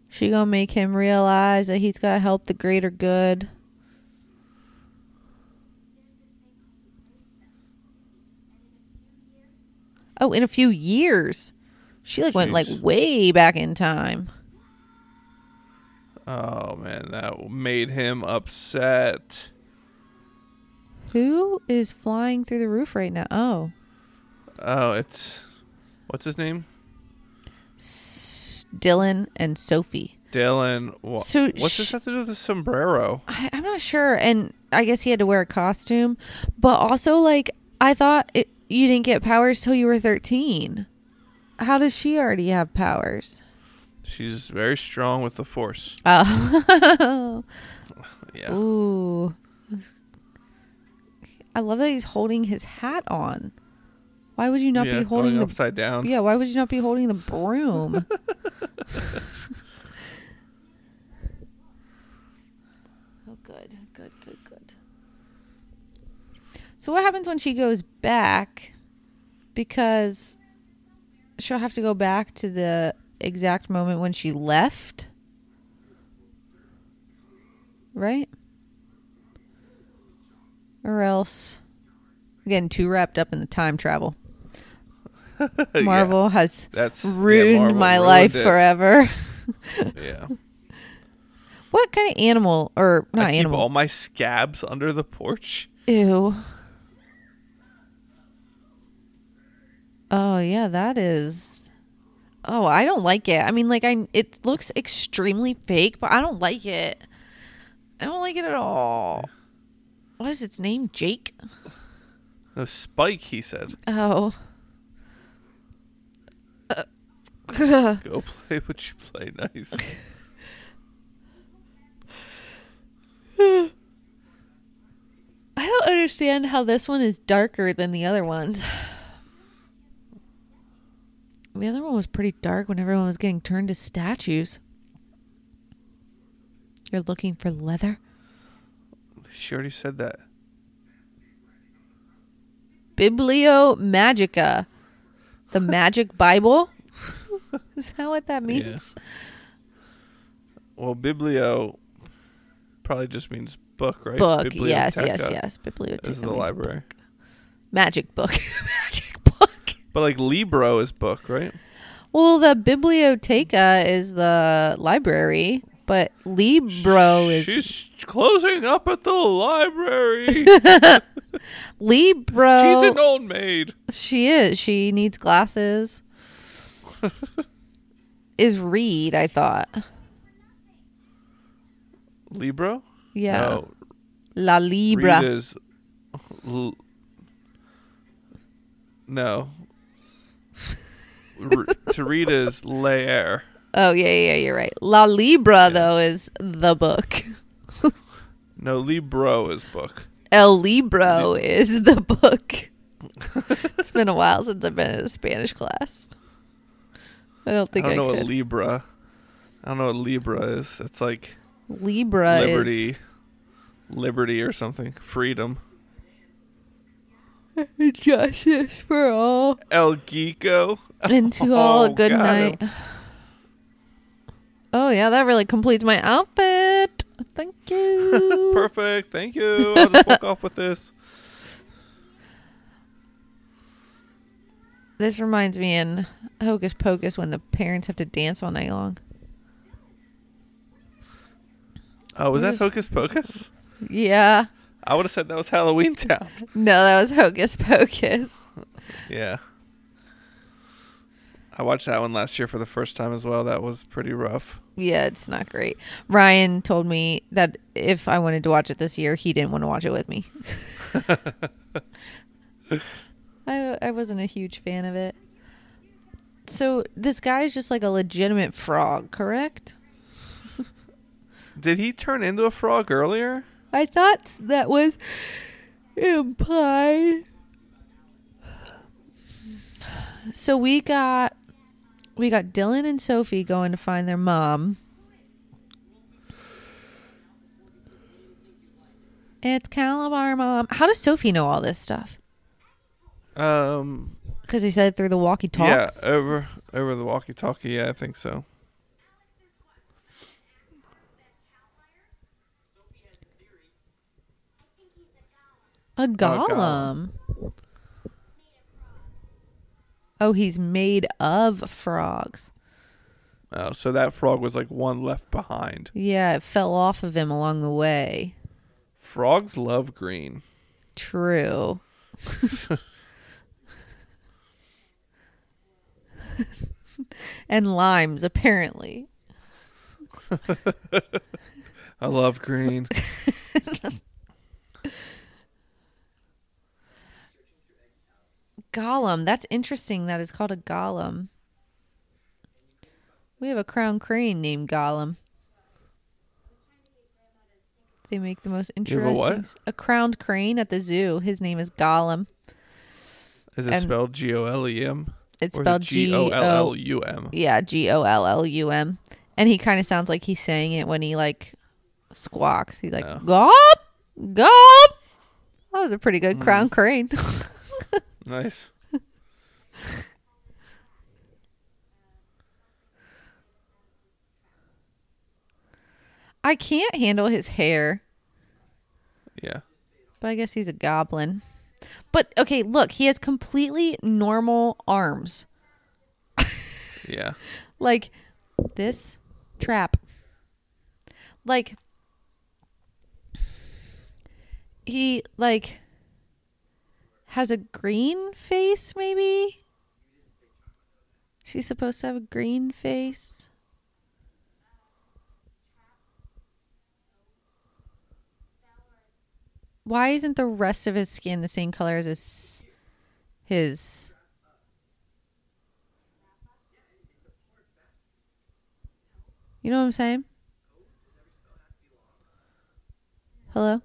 She gonna make him realize that he's gotta help the greater good. Oh, in a few years. She like went like way back in time. Oh man, that made him upset. Who is flying through the roof right now? Oh. Oh, it's what's his name? S- Dylan and Sophie. Dylan. Wha- So what's sh- this have to do with the sombrero? I, I'm not sure, and I guess he had to wear a costume, but also like I thought it, you didn't get powers till you were 13. How does she already have powers? She's very strong with the force. Oh, Yeah. ooh! I love that he's holding his hat on. Why would you not yeah, be holding going the? upside down. Yeah, why would you not be holding the broom? oh, good, good, good, good. So what happens when she goes back? Because she'll have to go back to the exact moment when she left, right? Or else, I'm getting too wrapped up in the time travel. Yeah, Marvel has that's yeah, ruined Marvel my ruined life it. forever. Yeah. What kind of animal or not I keep animal? all my scabs under the porch. Ew. Oh yeah, that is. Oh, I don't like it. I mean, like I, it looks extremely fake, but I don't like it. I don't like it at all. What is its name? Jake. No spike, he said. Oh. Uh, Go play what you play. Nice. I don't understand how this one is darker than the other ones. The other one was pretty dark when everyone was getting turned to statues. You're looking for leather? she already said that. Biblio Magica. The magic Bible? Is that what that means? Well, biblio probably just means book, right? Book. Yes, yes, yes. Biblioteca. Is the library. book. Magic book. magic book. But like libro is book, right? Well, the Biblioteca is the library, but Libro is She's closing up at the library. Libro. She's an old maid. She is. She needs glasses. Is Reed, I thought. Libro? Yeah. No, La Libra. Read is. L- no. R- to read is lair. oh, yeah, yeah, you're right. La Libra, though, is the book. No, libro is book. El Libro is the book. it's been a while since I've been in a Spanish class. I don't think I, don't know could. what libra. I don't know what libra is. It's like Libra liberty. is liberty or something. Freedom. Justice for all. El Geeko. And to oh, all, Oh, a good night. Oh, yeah, that really completes my outfit. Thank you. Perfect. Thank you. I'll just walk off with this. This reminds me in Hocus Pocus when the parents have to dance all night long. Oh, was that Hocus Pocus? Yeah. I would have said that was Halloween Town. No, that was Hocus Pocus. Yeah. I watched that one last year for the first time as well. That was pretty rough. Yeah, it's not great. Ryan told me that if I wanted to watch it this year, he didn't want to watch it with me. I I wasn't a huge fan of it. So this guy's just like a legitimate frog, correct? Did he turn into a frog earlier? I thought that was implied. So we got we got Dylan and Sophie going to find their mom. It's Kalabar mom. How does Sophie know all this stuff? Um, Because he said through the walkie-talkie. yeah, over over the walkie-talkie. Yeah, I think so. A golem. golem. Oh, he's made of frogs. Oh, so that frog was like one left behind. Yeah, it fell off of him along the way. Frogs love green. True. and limes, apparently. I love green. Gollum. That's interesting that it's called a golem. We have a crown crane named Gollum. They make the most have a interesting. A crowned crane at the zoo. His name is Gollum. Is it And- spelled G O L E M? It's spelled G O L L U M. Yeah, G O L L U M. And he kind of sounds like he's saying it when he like squawks. He's like. "Gulp, gulp." That was a pretty good Mm. crown crane. Nice. I can't handle his hair, Yeah. but I guess he's a goblin. But okay, look, he has completely normal arms. Yeah. Like this trap. Like he like has a green face maybe? She's supposed to have a green face. Why isn't the rest of his skin the same color as his his You know what I'm saying? Hello?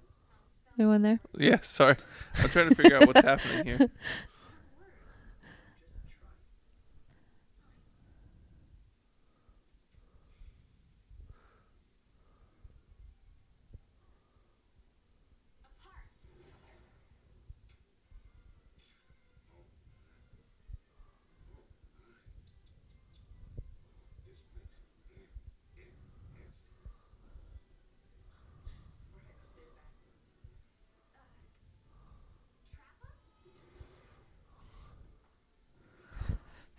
Anyone there? Yeah. Sorry. I'm trying to figure out what's happening here.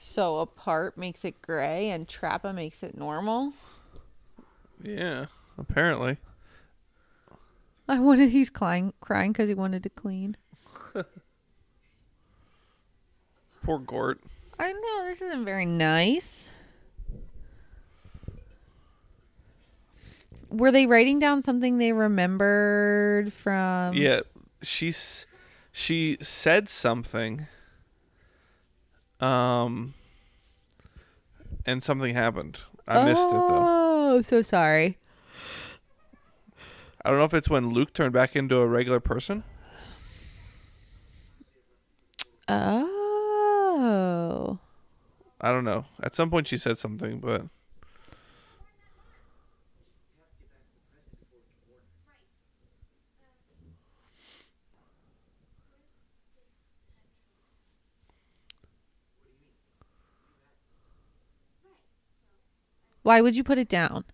So apart makes it gray and Trappa makes it normal. Yeah. Apparently. I wanted he's crying crying because he wanted to clean. Poor Gort. I know this isn't very nice. Were they writing down something they remembered from? yeah. She's she said something. Um. And something happened. I missed it though. Oh, so sorry. I don't know if it's when Luke turned back into a regular person. Oh. I don't know. At some point she said something, but Why would you put it down?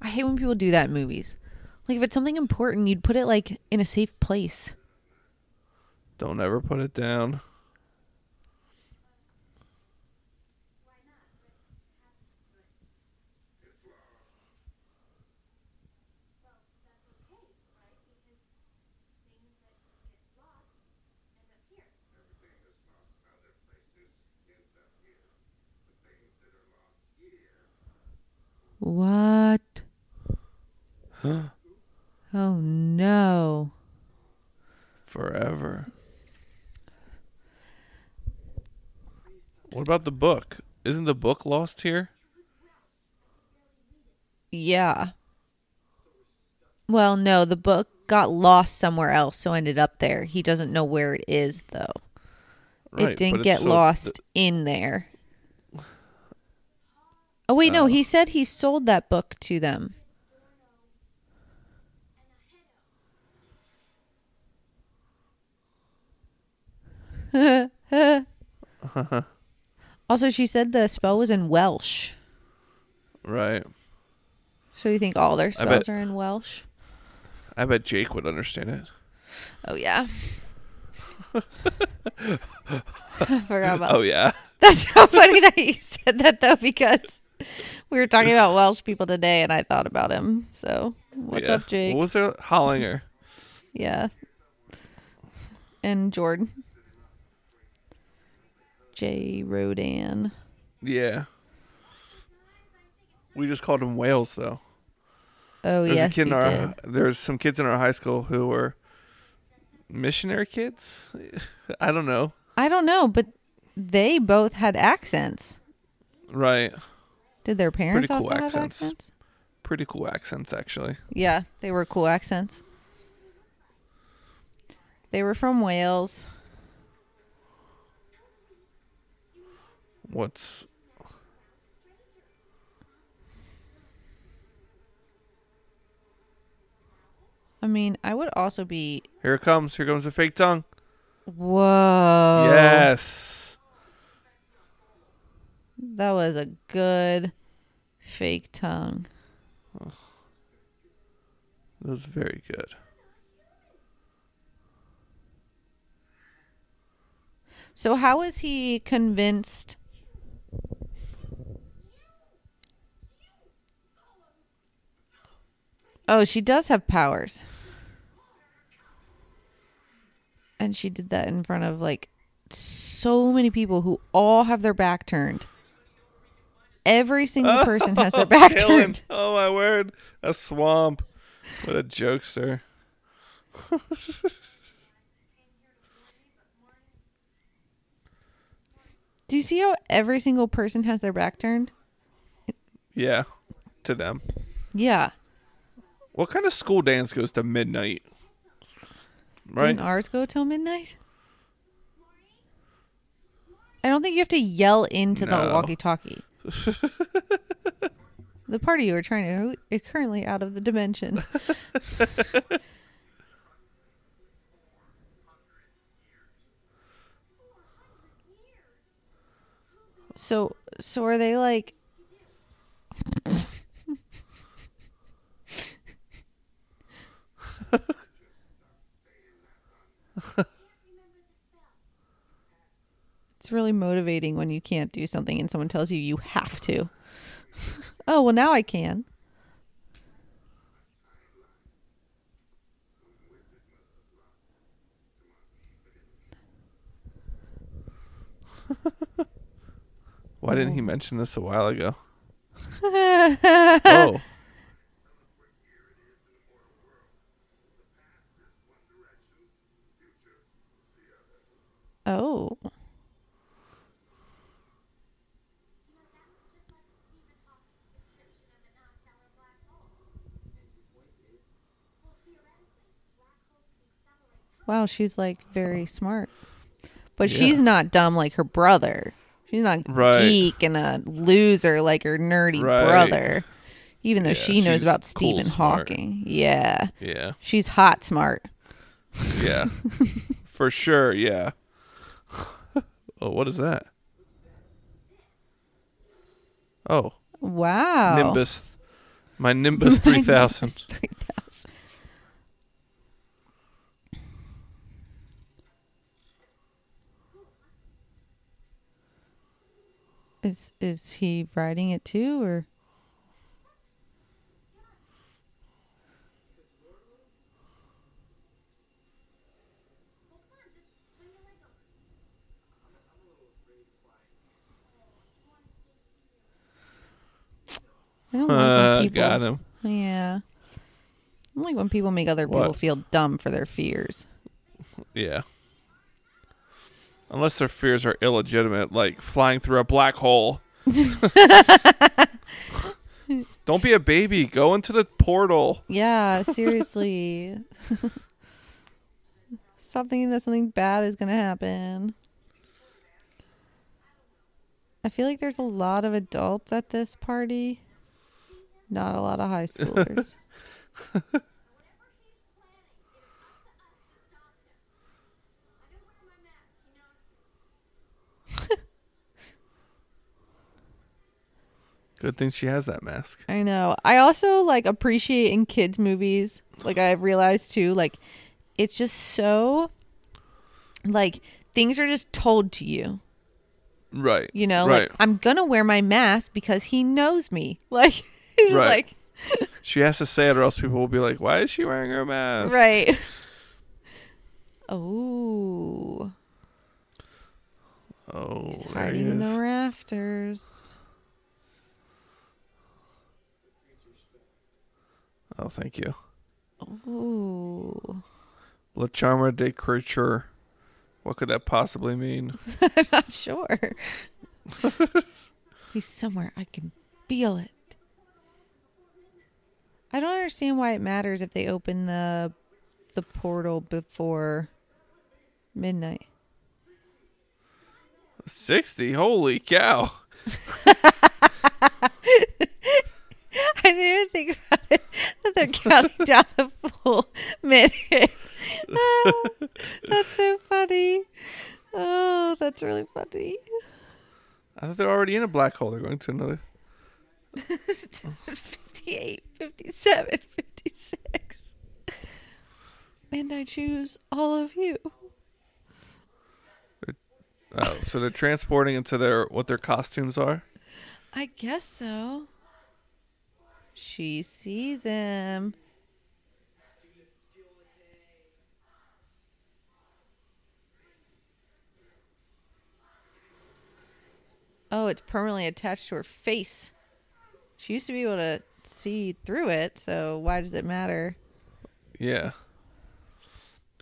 I hate when people do that in movies. Like if it's something important, you'd put it like in a safe place. Don't ever put it down. What? Huh? oh no. Forever. What about the book? Isn't the book lost here? Yeah. Well, no, the book got lost somewhere else, so ended up there. He doesn't know where it is though. Right, it didn't get so- lost in there. Oh wait, no, Oh. he said he sold that book to them. also, she said the spell was in Welsh. Right. So you think all their I bet- spells are in Welsh? I bet Jake would understand it. Oh yeah. I forgot about Oh yeah. That's so funny that you said that though, because we were talking about Welsh people today, and I thought about him. So what's Yeah. up, Jake? What was there? Hollinger. yeah, and Jordan, Jay Rodan. Yeah. We just called him Wales though. Oh There's yes, a kid in our there's some kids in our high school who were missionary kids. I don't know. I don't know, but they both had accents. Right. Did their parents cool also have accents. accents? Pretty cool accents actually. Yeah, they were cool accents. They were from Wales. What's I mean, I would also be. here it comes. Here comes the fake tongue. Whoa. yes. That was a good fake tongue. That was very good. So how is he convinced? Oh, she does have powers. And she did that in front of like so many people who all have their back turned. Every single person has their back turned. Oh my word. A swamp. What a jokester. Do you see how every single person has their back turned? Yeah. To them. Yeah. What kind of school dance goes to midnight? Right? Didn't ours go till midnight? I don't think you have to yell into the No. walkie-talkie. the party you were trying to is eh, currently out of the dimension. so, so are they like? It's really motivating when you can't do something and someone tells you you have to. oh, well, now I can. Why didn't he mention this a while ago? oh. Oh. Wow, she's like very smart. But Yeah. she's not dumb like her brother. She's not Right. geek and a loser like her nerdy Right. brother. Even though Yeah, she knows about cool Stephen smart. Hawking. Yeah. Yeah. She's hot smart. Yeah. For sure, yeah. oh, what is that? Oh, Wow. Nimbus. My Nimbus 3000. Nimbus 3000. Is is he riding it too or I don't like when people, got him. Yeah. I like when people make other What? people feel dumb for their fears. Yeah. Unless their fears are illegitimate, like flying through a black hole. Don't be a baby. Go into the portal. Yeah, seriously. Stop thinking that something bad is going to happen. I feel like there's a lot of adults at this party, not a lot of high schoolers. Good thing she has that mask. I know. I also like appreciate in kids movies, like I've realized too, like it's just so like things are just told to you. Right. You know, Right. like I'm gonna wear my mask because he knows me. Like he's just Right. like She has to say it, or else people will be like, "Why is she wearing her mask?" right. Oh, Oh, he's there he hiding in the rafters. Oh, thank you. Ooh, La Charma de Creature. What could that possibly mean? I'm not sure. he's somewhere. I can feel it. I don't understand why it matters if they open the the portal before midnight. 60? Holy cow. I didn't even think about it. That they're counting down the full minute. Ah, that's so funny. Oh, that's really funny. I thought they're already in a black hole. They're going to another. 58, 57, 56. And I choose all of you. Oh, so they're transporting into their what their costumes are. I guess so. She sees him. Oh, it's permanently attached to her face. She used to be able to see through it, so why does it matter? Yeah.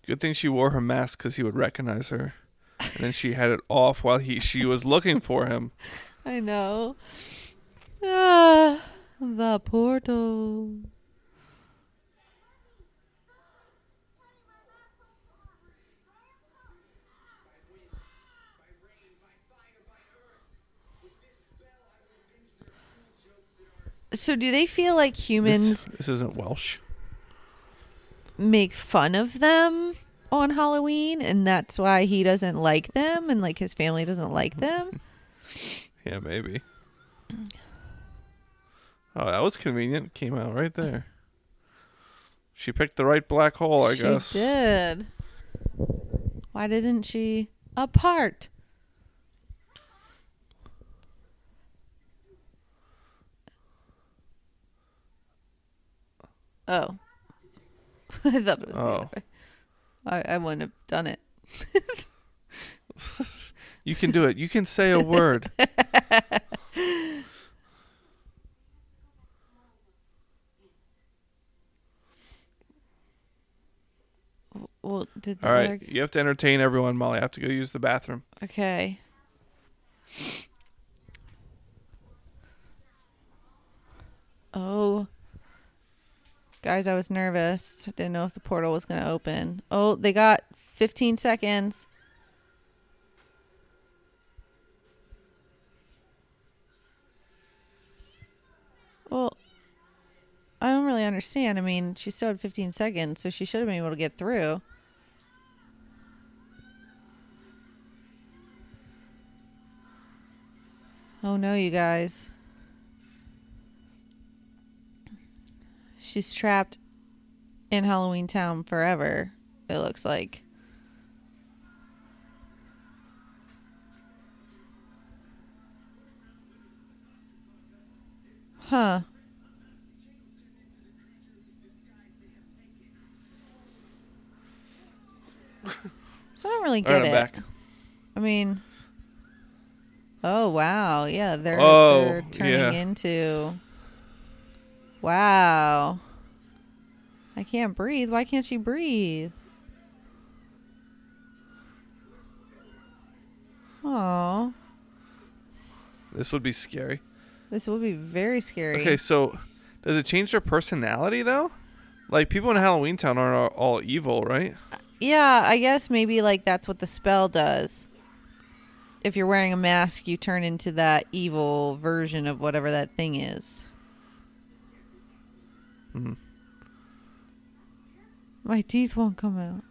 Good thing she wore her mask because he would recognize her. And then she had it off while he she was looking for him. I know. Ah, the portal. So, do they feel like humans This, this isn't Welsh. make fun of them on Halloween, and that's why he doesn't like them, and like his family doesn't like them? Yeah, maybe. Oh, that was convenient. Came out right there. She picked the right black hole, I she guess. did. Why didn't she apart? Oh. I thought it was the Oh. other way. I, I wouldn't have done it. You can do it. You can say a word. Well, did the All right. other... You have to entertain everyone, Molly. I have to go use the bathroom. Okay. Oh. Guys, I was nervous. Didn't know if the portal was going to open. Oh, they got 15 seconds. Well, I don't really understand. I mean, she still had 15 seconds, so she should have been able to get through. Oh no, you guys. She's trapped in Halloweentown forever, it looks like. Huh. so I don't really get right, it. I mean, oh wow, yeah, they're, Oh, they're turning yeah. into. Wow. I can't breathe. Why can't she breathe? Oh, This would be scary. this would be very scary. Okay, so does it change their personality though? Like people in Halloweentown aren't all- all evil, right? Uh, yeah, I guess maybe like that's what the spell does. If you're wearing a mask, you turn into that evil version of whatever that thing is. Mhm. My teeth won't come out.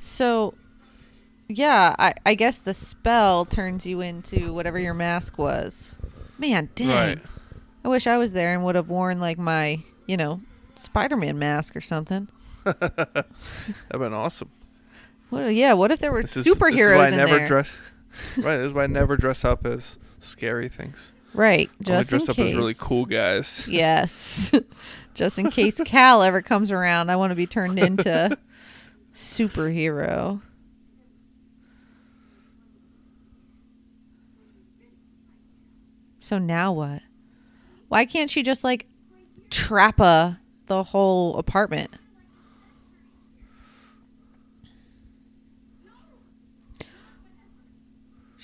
So, yeah, I, I guess the spell turns you into whatever your mask was. Man, dang. Right. I wish I was there and would have worn like my, you know, Spider-Man mask or something. That'd been awesome. What? Yeah. What if there were This is, superheroes this is why I never there? dress. right, this is why I never dress up as scary things. right. Just in dress up case. as really cool guys. Yes. just in case Kal ever comes around, I want to be turned into superhero. So now what? Why can't she just like trap a the whole apartment?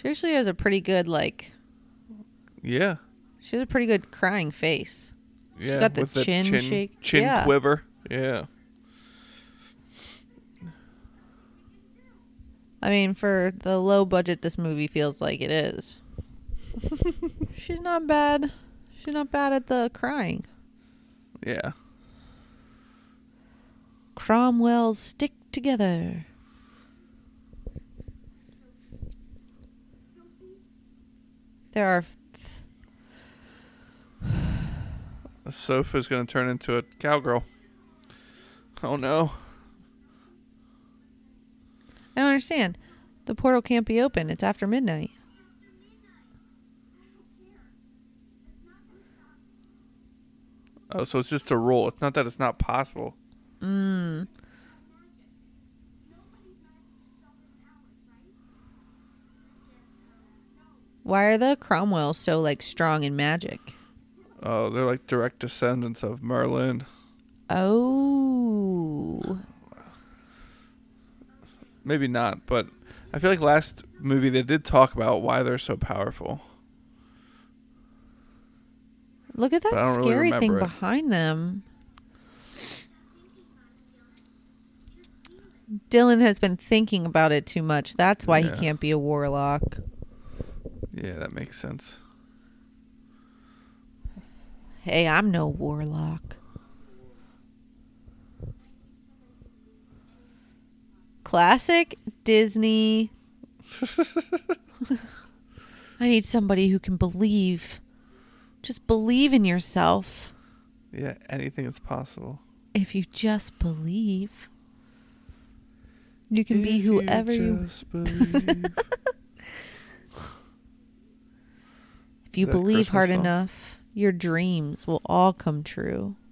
She actually has a pretty good like Yeah. she has a pretty good crying face. Yeah. got the with the chin chin, shake. chin Yeah. quiver. Yeah. I mean, for the low budget this movie feels like it is. She's not bad. She's not bad at the crying. Yeah. Cromwell's stick together. There are sofa's gonna turn into a cowgirl. Oh no. I don't understand. The portal can't be open. It's after midnight. Oh, so it's just a rule. It's not that it's not possible. Mm. Why are the Cromwells so like strong in magic? Oh, they're like direct descendants of Merlin. Oh. Maybe not, but I feel like last movie they did talk about why they're so powerful. Look at that don't really scary thing it. behind them. Dylan has been thinking about it too much. That's why Yeah. he can't be a warlock. Yeah, that makes sense. Hey, I'm no warlock. Classic Disney. I need somebody who can believe. Just believe in yourself. Yeah, anything is possible. If you just believe, you can be If you whoever you. just believe. If you Is that a believe Christmas hard song? enough, your dreams will all come true.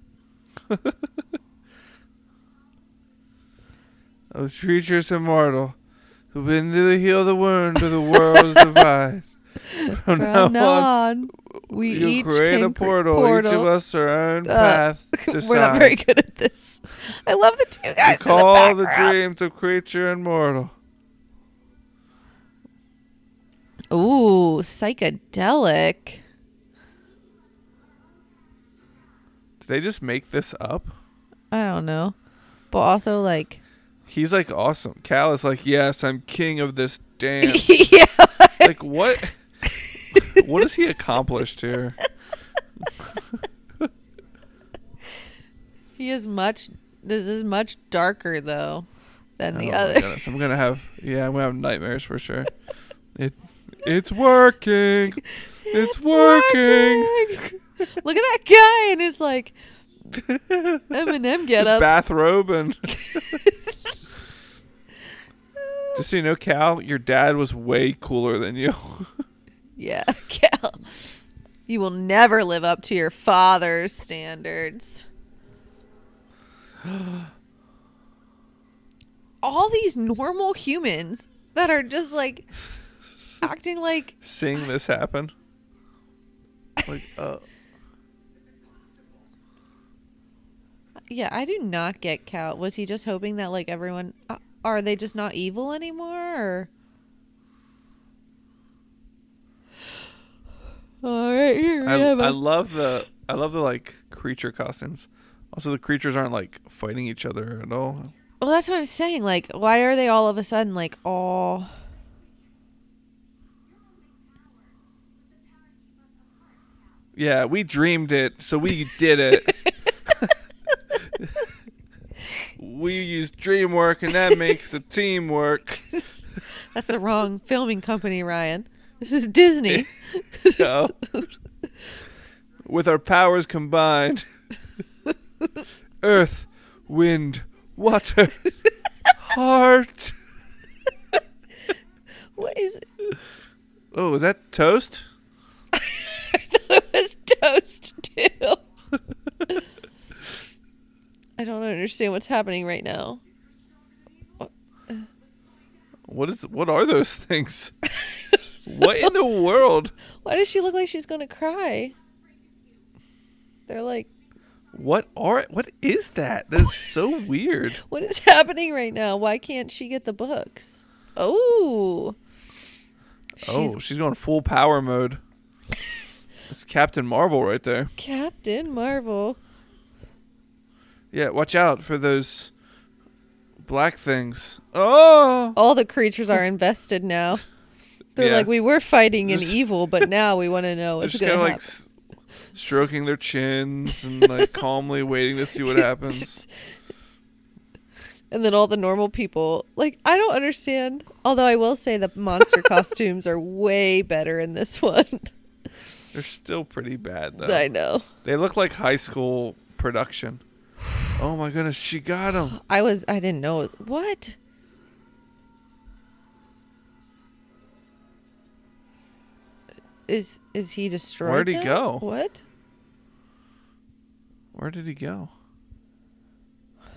Of creatures immortal, who been to heal the wound of the world's divide. From now From now on, on, we you each create a cre- portal. Each of us our own Uh, path. We're decide. not very good at this. I love the two We guys in call the the dreams of creature and mortal. Ooh, psychedelic. Did they just make this up? I don't know, but also like, He's like awesome. Kal is like, yes, I'm king of this dance. yeah, like what? what has he accomplished here? he is much. This is much darker though than oh the oh other. I'm gonna have yeah, I'm gonna have nightmares for sure. It It's working. It's, working. Look at that guy and his like Eminem get His up. bathrobe and. Just so you know, Kal, your dad was way cooler than you. Yeah, Kal. You will never live up to your father's standards. All these normal humans that are just like acting like Seeing this happen. Like, uh, yeah, I do not get Kal. Was he just hoping that like everyone uh, are they just not evil anymore or All right, here we I, have I a- love the I love the like creature costumes. Also, the creatures aren't like fighting each other at all. Well, that's what I'm saying. Like, why are they all of a sudden like all? Yeah, we dreamed it, so we did it. we use DreamWork, and that makes the team work. That's the wrong filming company, Ryan. This is Disney. So, with our powers combined, earth, wind, water, heart. what is? it? Oh, is that toast? It was toast too. I don't understand what's happening right now. What is? What are those things? what in the world? Why does she look like she's gonna cry? They're like, What are? What is that? That's so weird. what is happening right now? Why can't she get the books? Oh, oh, she's going full power mode. It's Captain Marvel right there. Captain Marvel. Yeah, watch out for those black things. Oh, All the creatures are invested now. They're Yeah. like, we were fighting an evil, but now we want to know what's going to happen. like s- stroking their chins and like calmly waiting to see what happens. and then all the normal people, like, I don't understand. Although I will say the monster costumes are way better in this one. They're still pretty bad though. I know. They look like high school production. Oh my goodness, she got him. I was, I didn't know. It was, what? Is is he destroyed? Where'd he now? go? What? Where did he go?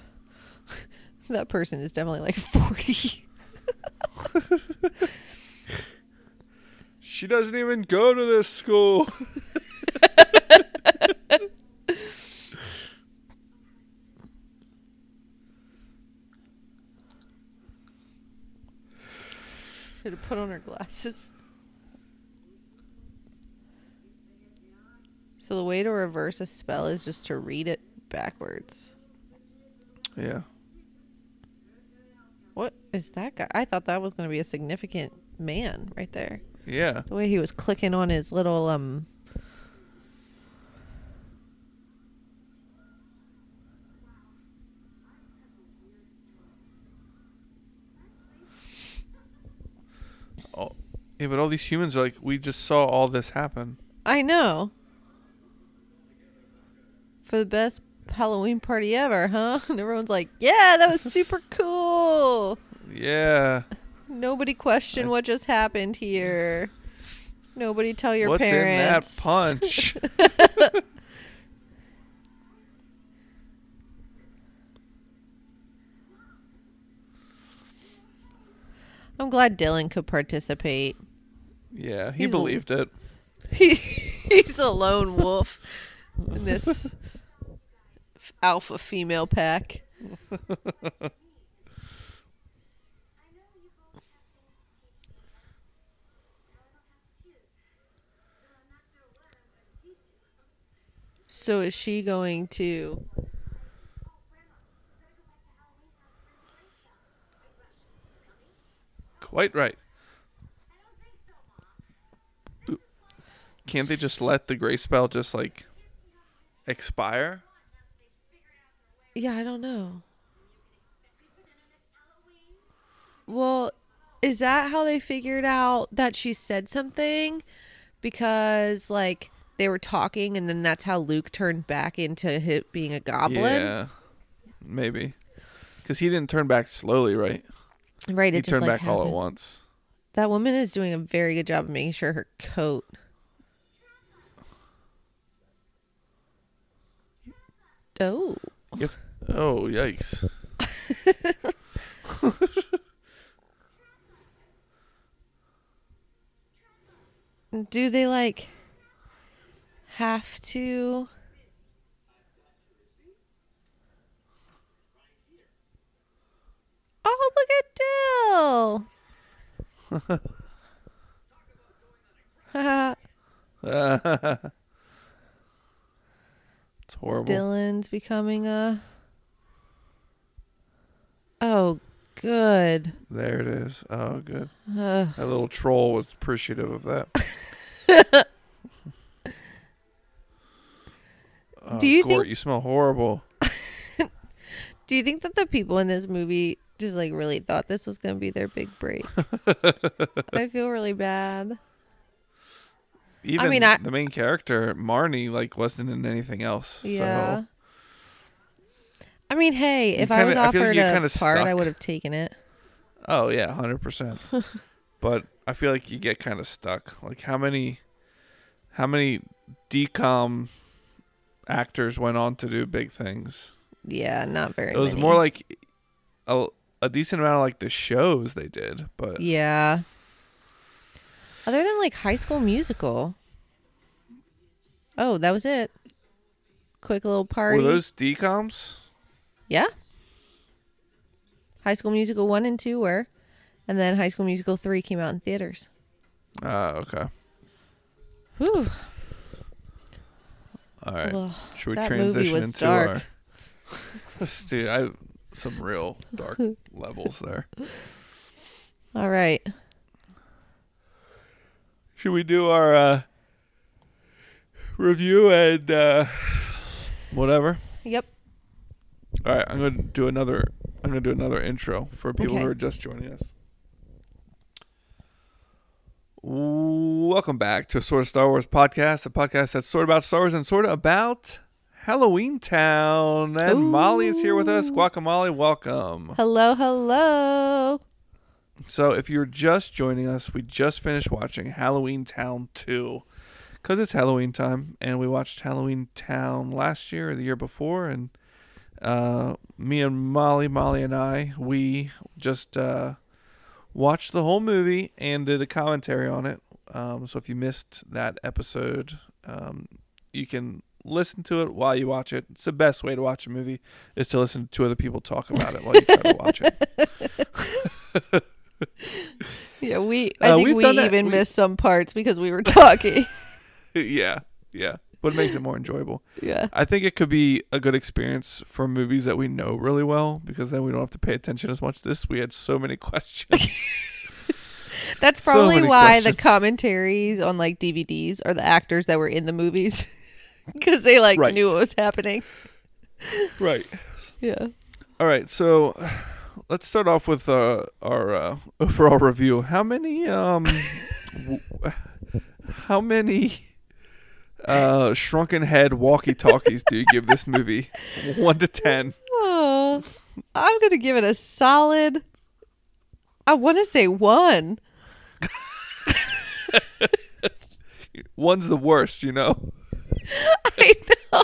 That person is definitely like forty. She doesn't even go to this school. Should have put on her glasses. So the way to reverse a spell is just to read it backwards. yeah. What is that guy? I thought that was going to be a significant man right there. Yeah. The way he was clicking on his little um Oh, yeah, but all these humans are like, we just saw all this happen. I know. For the best Halloween party ever, huh? And everyone's like, "Yeah, that was super cool." Yeah. Nobody question what just happened here. Nobody tell your What's parents. in that punch? I'm glad Dylan could participate. yeah, he He's a- believed it. He, he's the lone wolf in this alpha female pack. So is she going to Quite right. Can't they just let the gray spell just like expire? Yeah, I don't know. Well, is that how they figured out that she said something? Because like they were talking, and then that's how Luke turned back into it being a goblin. Yeah, maybe because he didn't turn back slowly, right? Right. He It just turned like back all at once. That woman is doing a very good job of making sure her coat. Oh, oh yikes! do they like have to? Oh, look at Dill. it's horrible. Dylan's becoming a. Oh, good. There it is. Oh, good. Ugh. That little troll was appreciative of that. oh, Do you Gort, think- you smell horrible? Do you think that the people in this movie just like really thought this was going to be their big break? I feel really bad. Even I mean, I- the main character, Marnie, like wasn't in anything else. Yeah. So I mean, hey, You if I was kinda- I like offered a kinda part, I would have taken it. Oh yeah, hundred percent. But I feel like you get kind of stuck. Like how many, how many DCOM actors went on to do big things? Yeah, not very. It was many. more like a, a decent amount of like the shows they did, but Yeah. Other than like High School Musical. Oh, that was it. Quick little party. were those DCOMs? Yeah. High School Musical 1 and 2 were. And then High School Musical 3 came out in theaters. Ah, okay. Whew. All right. Well, Should we that transition into dark. our? Dude, I some real dark levels there. all right. Should we do our uh, review and uh, whatever? Yep. All right, I'm going to do another. I'm going to do another intro for people Okay. who are just joining us. Welcome back to a Sort of Star Wars podcast, a podcast that's sort of about Star Wars and sort of about Halloweentown. And Molly is here with us. Guacamole, welcome. Hello, hello. So, if you're just joining us, we just finished watching Halloweentown 2 because it's Halloween time, and we watched Halloweentown last year or the year before. And uh, me and Molly, Molly and I, we just uh, watched the whole movie and did a commentary on it. Um, so, if you missed that episode, um, you can listen to it while you watch it. It's the best way to watch a movie is to listen to other people talk about it while you try to watch it. Yeah, we. I Uh, think we even we- missed some parts because we were talking. yeah, yeah. But it makes it more enjoyable. yeah. I think it could be a good experience for movies that we know really well because then we don't have to pay attention as much. This we had so many questions. That's So probably many why the commentaries on like DVDs are the actors that were in the movies because they like Right. knew what was happening. right. Yeah. All right. So let's start off with uh, our uh, overall review. How many um, w- how many uh, shrunken head walkie talkies do you give this movie? One to ten. Oh, I'm gonna give it a solid. I want to say one. One's the worst, you know. I know.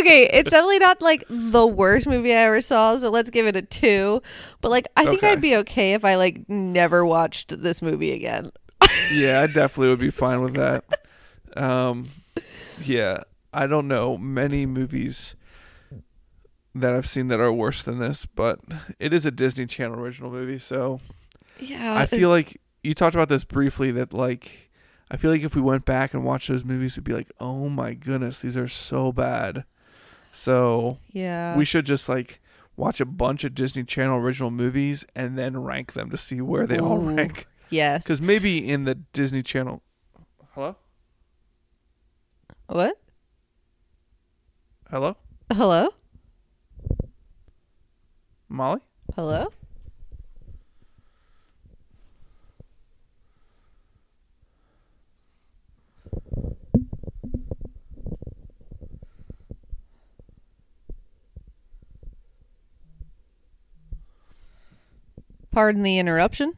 okay, it's definitely not like the worst movie I ever saw, so let's give it a two. But like, I think Okay. I'd be okay if I like never watched this movie again. yeah, I definitely would be fine with that. Um, yeah, I don't know many movies that I've seen that are worse than this, but it is a Disney Channel original movie, so Yeah, I feel like you talked about this briefly that like I feel like if we went back and watched those movies, we'd be like, "Oh my goodness, these are so bad." So yeah. we should just like watch a bunch of Disney Channel original movies and then rank them to see where they all rank. yes. Because maybe in the Disney Channel. Hello? What? Hello? Hello? Molly? Hello? Pardon the interruption.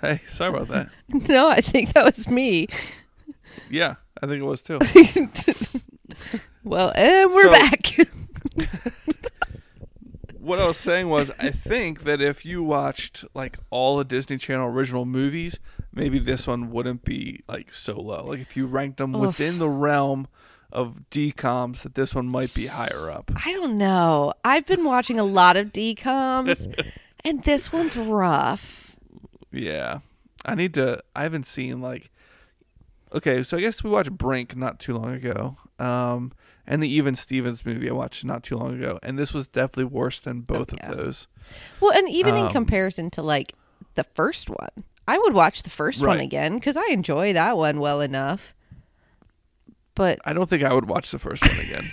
Hey, sorry about that. no, I think that was me. Yeah. I think it was too. well, and we're So- back. what I was saying was, I think that if you watched like all the Disney Channel original movies, maybe this one wouldn't be like so low. Like if you ranked them Oof. within the realm of DCOMs, that this one might be higher up. I don't know. I've been watching a lot of DCOMs, and this one's rough. Yeah, I need to. I haven't seen like. Okay, so I guess we watched Brink not too long ago, um, and the Even Stevens movie I watched not too long ago, and this was definitely worse than both yeah. of those. Well, and even in Um, comparison to like the first one, I would watch the first one again because I enjoy that one well enough. But I don't think I would watch the first one again.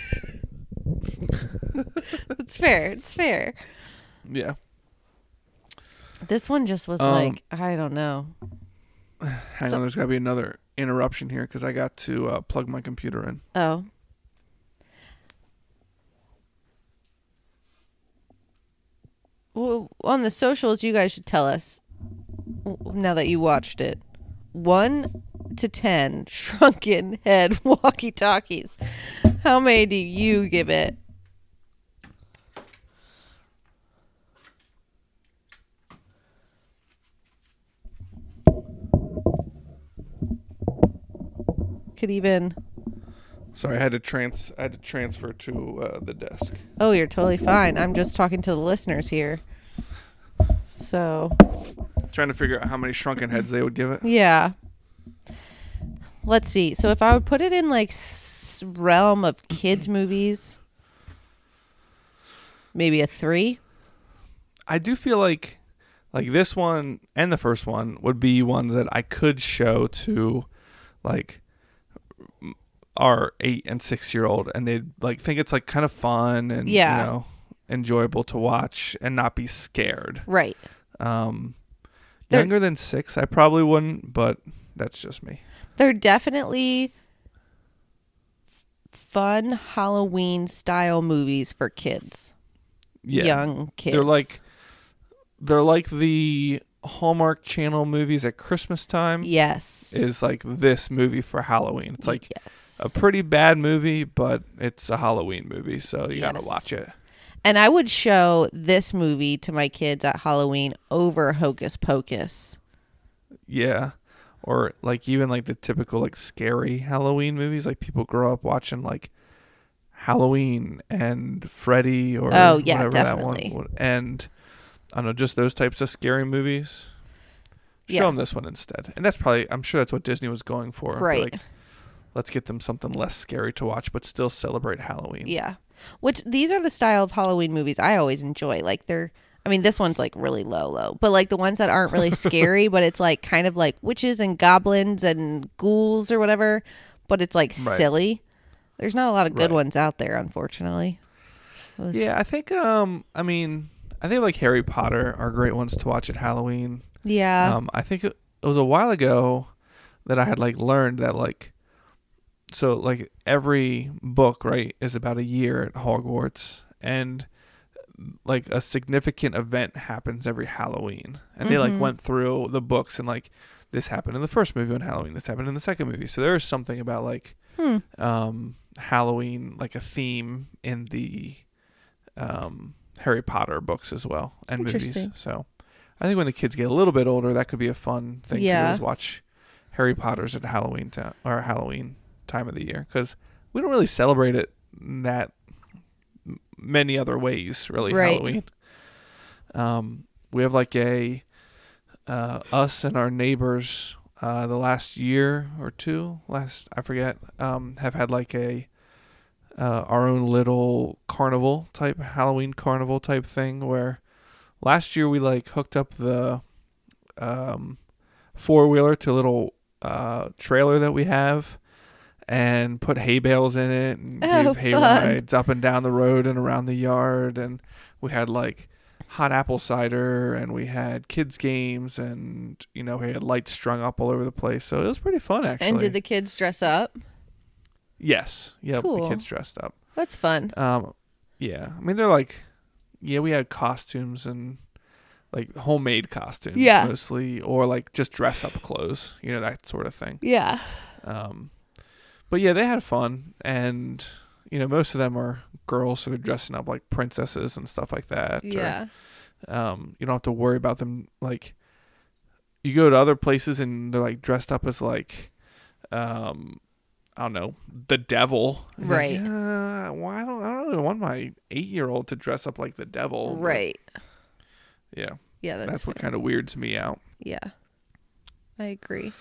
it's fair. It's fair. yeah. This one just was Um, like I don't know. Hang So- on, there's got to be another interruption here because I got to uh, plug my computer in. Oh. Well, on the socials, you guys should tell us now that you watched it. One to ten shrunken head walkie talkies. How many do you give it? Could even. Sorry, I had to trans. I had to transfer to uh, the desk. Oh, you're totally fine. I'm just talking to the listeners here. So, Trying to figure out how many shrunken heads they would give it. yeah. Let's see. So, if I would put it in like s- realm of kids movies, maybe a 3. I do feel like like this one and the first one would be ones that I could show to like our 8 and 6 year old and they'd like think it's like kind of fun and Yeah. you know enjoyable to watch and not be scared. Right. Um They're- younger than 6 I probably wouldn't, but that's just me. They're definitely fun Halloween style movies for kids. Yeah. Young kids. They're like they're like the Hallmark Channel movies at Christmas time. Yes. Is like this movie for Halloween. It's like yes. a pretty bad movie, but it's a Halloween movie, so you gotta watch it. And I would show this movie to my kids at Halloween over Hocus Pocus. Yeah. Or like even like the typical like scary Halloween movies. Like people grow up watching like Halloween and Freddy or Oh, yeah, whatever definitely. that one and I don't know, just those types of scary movies. Show Yeah. them this one instead. And that's probably I'm sure that's what Disney was going for. Right. Like, let's get them something less scary to watch but still celebrate Halloween. Yeah. Which these are the style of Halloween movies I always enjoy. Like they're I mean this one's like really low low, but like the ones that aren't really scary, but it's like kind of like witches and goblins and ghouls or whatever, but it's like Right. silly. There's not a lot of good Right. ones out there unfortunately. Was- Yeah, I think um I mean I think like Harry Potter are great ones to watch at Halloween. Yeah. Um, I think it, it was a while ago that I had like learned that like, so like every book right is about a year at Hogwarts, and like a significant event happens every Halloween, and they like Mhm. went through the books and like this happened in the first movie on Halloween, this happened in the second movie, so there is something about like hmm. um Halloween like a theme in the um Harry Potter books as well and movies. So I think when the kids get a little bit older, that could be a fun thing to do is watch Harry Potter's at Halloween time or Halloween time of the year because we don't really celebrate it that many other ways. Really, Right. Halloween. Um, we have like a uh, us and our neighbors uh, the last year or two, last I forget, um, have had like a uh, our own little carnival type Halloween carnival type thing where last year we like hooked up the um, four wheeler to a little uh, trailer that we have and put hay bales in it and Oh, gave hay fun. rides up and down the road and around the yard and we had like hot apple cider and we had kids games and you know we had lights strung up all over the place so it was pretty fun actually And did the kids dress up? Yes yep Cool. the kids dressed up That's fun. um, yeah. I mean, they're like, yeah, we had costumes and like homemade costumes Yeah. mostly or like just dress up clothes, you know, that sort of thing. Yeah. Um, but yeah, they had fun, and you know, most of them are girls, so they're dressing up like princesses and stuff like that. or, Yeah. um, you don't have to worry about them like. You go to other places and they're like dressed up as like, um, I don't know, the devil. And you're like, Right. "Yeah, well, I don't, I don't really want my eight-year-old to dress up like the devil. but, Right. yeah, Yeah, that's, that's, what kind of weirds me out. Yeah. I agree.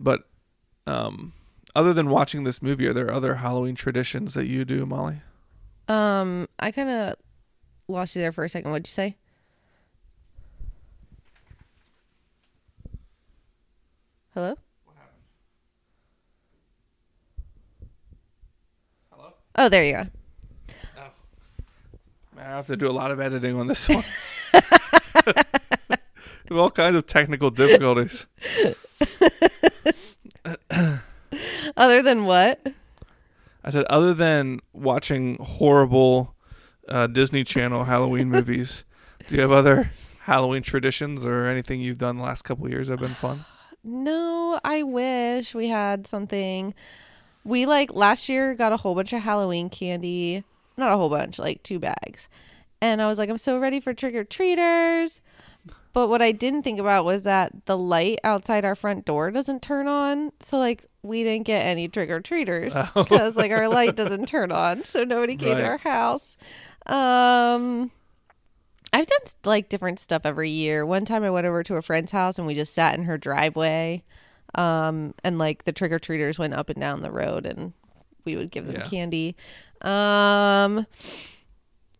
But, um, other than watching this movie, are there other Halloween traditions that you do, Molly? Um, I kind of lost you there for a second. What'd you say? Hello? Oh, there you go. I have to do a lot of editing on this one. With all kinds of technical difficulties. Other than what? I said, other than watching horrible uh, Disney Channel Halloween movies, do you have other Halloween traditions or anything you've done the last couple of years that have been fun? No, I wish we had something. We like last year got a whole bunch of Halloween candy. Not a whole bunch, like two bags. And I was like, I'm so ready for trick or treaters. But what I didn't think about was that the light outside our front door doesn't turn on. So like we didn't get any trick or treaters Oh. because like our light doesn't turn on. So nobody came Right. to our house. Um I've done like different stuff every year. One time I went over to a friend's house and we just sat in her driveway. Um, and like the trick or treaters went up and down the road and we would give them Yeah. candy. Um,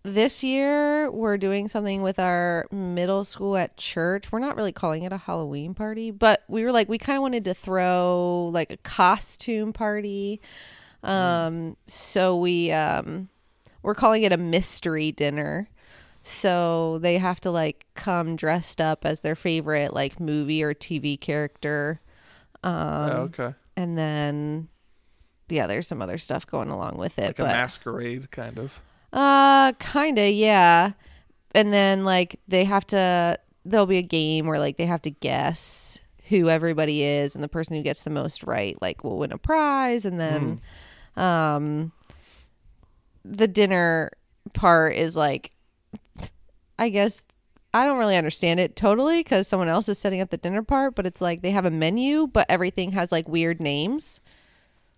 this year we're doing something with our middle school at church. We're not really calling it a Halloween party, but we were like, we kind of wanted to throw like a costume party. Um, so we, um, we're calling it a mystery dinner. So they have to like come dressed up as their favorite like movie or TV character. Um, oh, okay. and then yeah, there's some other stuff going along with it, Like a masquerade, kind of. uh kinda, yeah. And then like they have to there'll be a game where like they have to guess who everybody is and the person who gets the most right like will win a prize and then um the dinner part is like I guess I don't really understand it totally because someone else is setting up the dinner part, but it's like they have a menu, but everything has like weird names.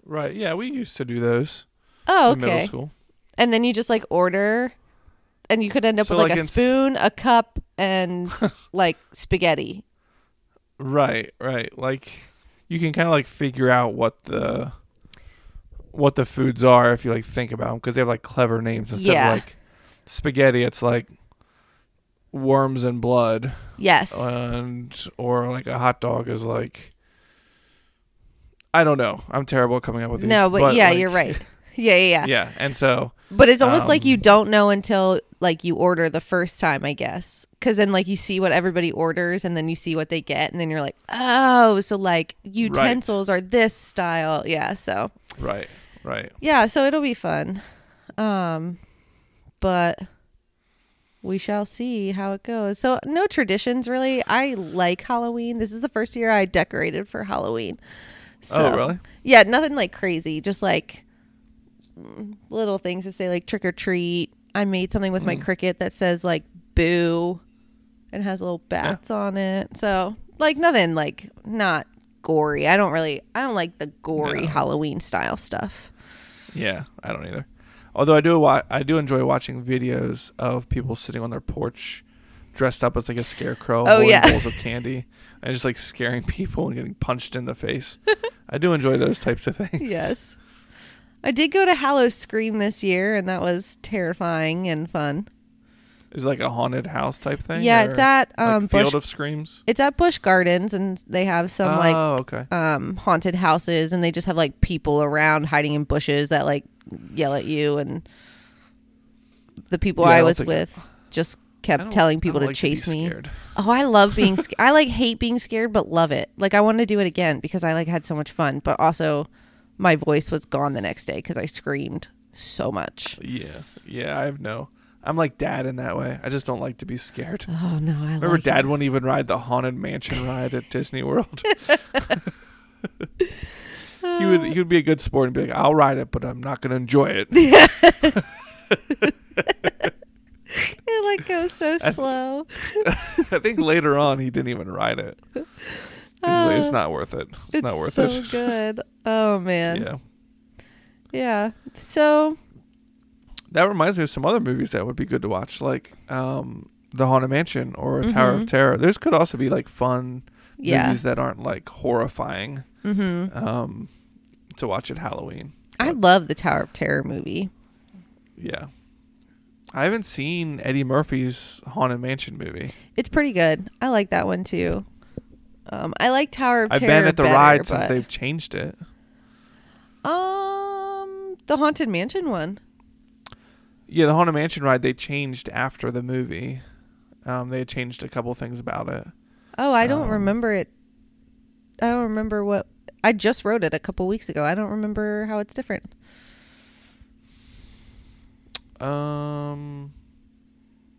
Right. Yeah, we used to do those Oh, in middle okay. school. And then you just like order, and you could end up So, with like, like, a spoon, a cup, and like spaghetti. Right, right. Like you can kind of like figure out what the what the foods are if you like think about them because they have like clever names instead Yeah. of like spaghetti. It's like worms and blood, Yes. and or like a hot dog is like I don't know. I'm terrible at coming up with these. no, but, yeah, like, you're right. Yeah, yeah, yeah. Yeah, and so But it's almost like Um, you don't know until like you order the first time, I guess. Because then like you see what everybody orders, and then you see what they get, and then you're like, oh, so like utensils are this style. Yeah. So right, right. yeah, so it'll be fun. Um, but we shall see how it goes. So no traditions really. I like Halloween. This is the first year I decorated for Halloween. So, oh, really? Yeah, nothing like crazy. Just like little things to say like trick or treat. I made something with my Mm. Cricut that says like boo and has little bats on it. So like nothing like not gory. I don't really I don't like the gory No. Halloween style stuff. Yeah, I don't either. Although I do, wa- I do enjoy watching videos of people sitting on their porch, dressed up as like a scarecrow, Oh, holding yeah. bowls of candy, and just like scaring people and getting punched in the face. I do enjoy those types of things. Yes. I did go to Howl-O-Scream this year and that was terrifying and fun. Is it like a haunted house type thing. yeah, it's at um like Busch Field of Screams. it's at Busch Gardens and they have some like oh, okay. um haunted houses and they just have like people around hiding in bushes that like yell at you and the people Yeah, I was with just kept telling people to like chase me. scared. Oh, I love being scared. I like hate being scared but love it. Like I want to do it again because I like had so much fun, but also my voice was gone the next day cuz I screamed so much. Yeah, yeah. I have no, I'm like dad in that way. I just don't like to be scared. Oh no, I Remember, like dad it. wouldn't even ride the haunted mansion ride at Disney World. he would he would be a good sport and be like, "I'll ride it, but I'm not going to enjoy it." It like goes so slow. I think later on he didn't even ride it. He's like, it's Uh, not worth it. It's, It's not worth so it. good. Oh man. Yeah. Yeah. So That reminds me of some other movies that would be good to watch, like um, The Haunted Mansion or Tower Mhm. of Terror. There's could also be like fun yeah. movies that aren't like horrifying Mm-hmm. um, to watch at Halloween. I love the Tower of Terror movie. Yeah. I haven't seen Eddie Murphy's Haunted Mansion movie. It's pretty good. I like that one too. Um, I like Tower of I've Terror. been at the better, ride since they've changed it. Um, the Haunted Mansion one. Yeah, the Haunted Mansion ride they changed after the movie. Um, they had changed a couple things about it. Oh, I don't Um, remember it. I don't remember what. I just wrote it a couple weeks ago. I don't remember how it's different. Um,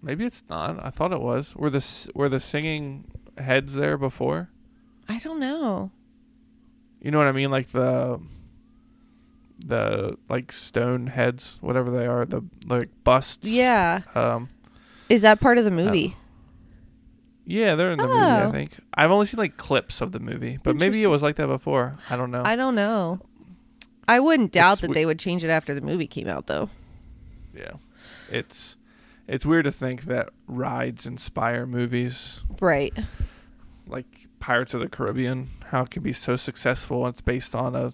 maybe it's not. I thought it was. Were the were the singing heads there before? I don't know. You know what I mean? Like the the like stone heads, whatever they are, the like busts. Yeah, Um. is that part of the movie? Yeah, they're in the movie. I Oh. think I've only seen like clips of the movie, but maybe it was like that before. I don't know. I don't know. I wouldn't doubt It's that we- they would change it after the movie came out, though. yeah, it's it's weird to think that rides inspire movies Right. like Pirates of the Caribbean. How it can be so successful? and It's based on a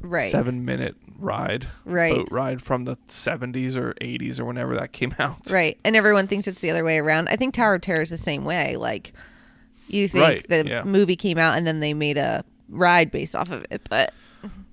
Right. seven minute ride, Right. boat ride from the seventies or eighties or whenever that came out. Right. And everyone thinks it's the other way around. I think Tower of Terror is the same way. Like, you think Right, the yeah. movie came out and then they made a ride based off of it, but.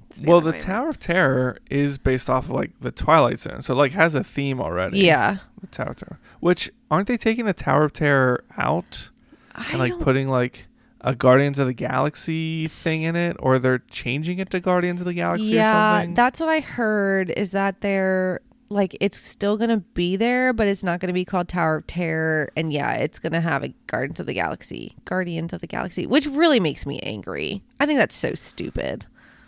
it's well, other the way around. Tower of Terror is based off of like the Twilight Zone, so like has a theme already. Yeah. the Tower of Terror. Which aren't they taking the Tower of Terror out I and like don't- putting like a Guardians of the Galaxy thing in it, or they're changing it to Guardians of the Galaxy or yeah, that's what I heard is that they're like it's still gonna be there, but it's not gonna be called Tower of Terror. And yeah, it's gonna have a Guardians of the Galaxy, Guardians of the Galaxy, which really makes me angry. I think that's so stupid.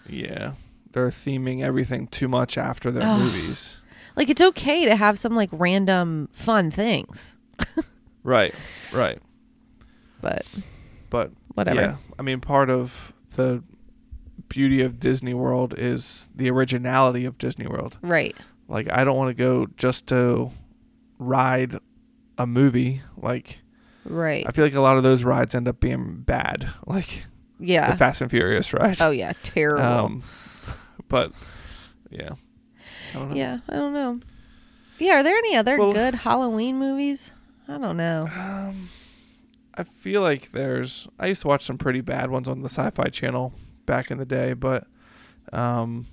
yeah, they're theming everything too much after their Ugh. movies. Like it's okay to have some like random fun things, Right, right. but But whatever. yeah, I mean, part of the beauty of Disney World is the originality of Disney World. Right. Like, I don't want to go just to ride a movie. Like, Right. I feel like a lot of those rides end up being bad, like yeah. the Fast and Furious ride. oh yeah, terrible. Um, but yeah, I don't know. yeah, I don't know. Yeah, are there any other Well- good Halloween movies? I don't know. Um, I feel like there's. I used to watch some pretty bad ones on the Sci-Fi Channel back in the day, but um,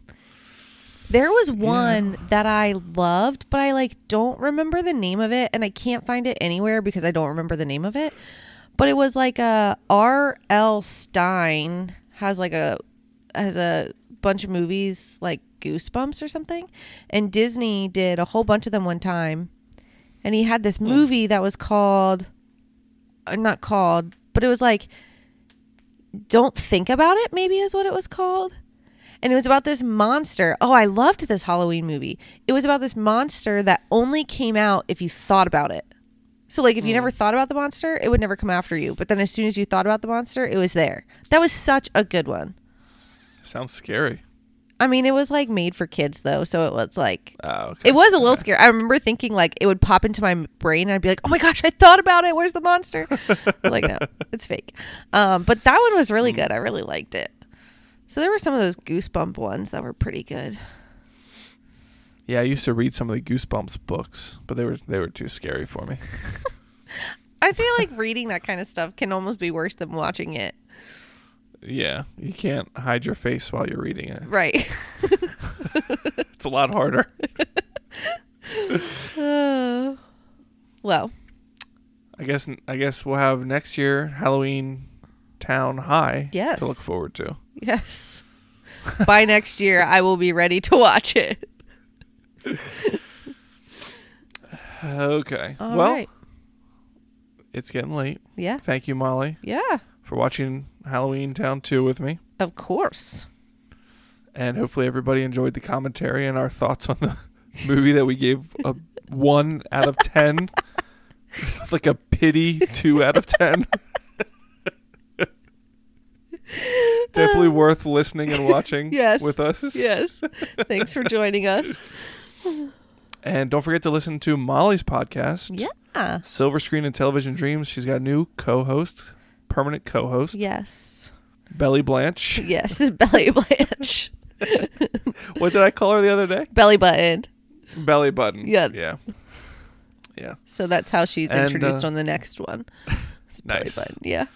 There was one that I loved, but I like don't remember the name of it and I can't find it anywhere because I don't remember the name of it. But it was like a R.L. Stine has like a has a bunch of movies like Goosebumps or something. And Disney did a whole bunch of them one time. And he had this movie that was called not called, but it was like Don't Think About It, maybe is what it was called and it was about this monster. Oh, I loved this Halloween movie. It was about this monster that only came out if you thought about it. So, like, if you never mm. thought about the monster, it would never come after you. But then, as soon as you thought about the monster, it was there. That was such a good one. sounds scary. I mean, it was like made for kids, though. So it was like, Oh, okay. it was a little scary. I remember thinking like it would pop into my brain, and I'd be like, "Oh my gosh, I thought about it. Where's the monster?" like, no, it's fake. Um, but that one was really good. I really liked it. So there were some of those goosebump ones that were pretty good. Yeah, I used to read some of the Goosebumps books, but they were they were too scary for me. I feel like reading that kind of stuff can almost be worse than watching it. Yeah, you can't hide your face while you're reading it. Right. It's a lot harder. Uh, well, I guess I guess we'll have next year Halloween Town High Yes. to look forward to. yes. By next year, I will be ready to watch it. Okay. All well, right. it's getting late. Yeah. Thank you, Molly, Yeah. For watching Halloweentown 2 with me. Of course. And hopefully everybody enjoyed the commentary and our thoughts on the movie that we gave a 1 out of 10. like a pity 2 out of 10. Definitely worth listening and watching Yes. with us. Yes. Thanks for joining us. And don't forget to listen to Molly's podcast. Yeah. Silver Screen and Television Dreams. She's got a new co-host, permanent co-host, Yes. Belly Blanche. Yes. Belly Blanche. what did I call her the other day? Belly button. Belly Button. Yeah. Yeah. Yeah. So that's how she's And, introduced uh, on the next one. It's Belly button. Yeah.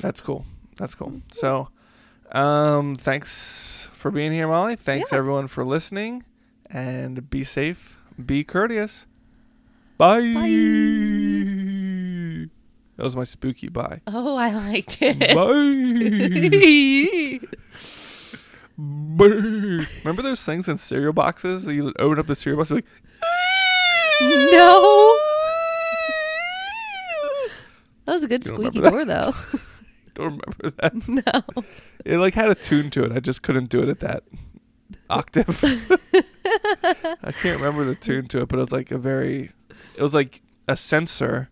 That's cool. That's cool. So, um, thanks for being here, Molly. Thanks Yeah. everyone for listening, and be safe, be courteous. Bye. That was my spooky bye. Oh, I liked it. Bye. Bye. Remember those things in cereal boxes? You open up the cereal box, you're like, no. That was a good squeaky door, though. don't remember that. no. It like had a tune to it. I just couldn't do it at that octave. I can't remember the tune to it, but it was like a very, it was like a sensor.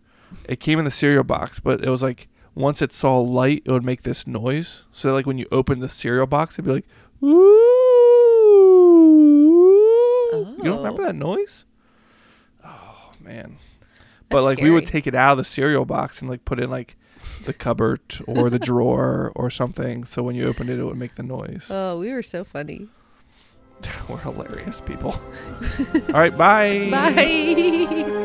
It came in the cereal box, but it was like once it saw light, it would make this noise. So like when you open the cereal box, it'd be like, ooh. You don't remember Oh. that noise? Oh man. But That's like we would take it out of the cereal box and like put it in like the cupboard or the drawer or something. So when you opened it, it would make the noise. Oh, we were so funny. We're hilarious people. All right, bye. Bye.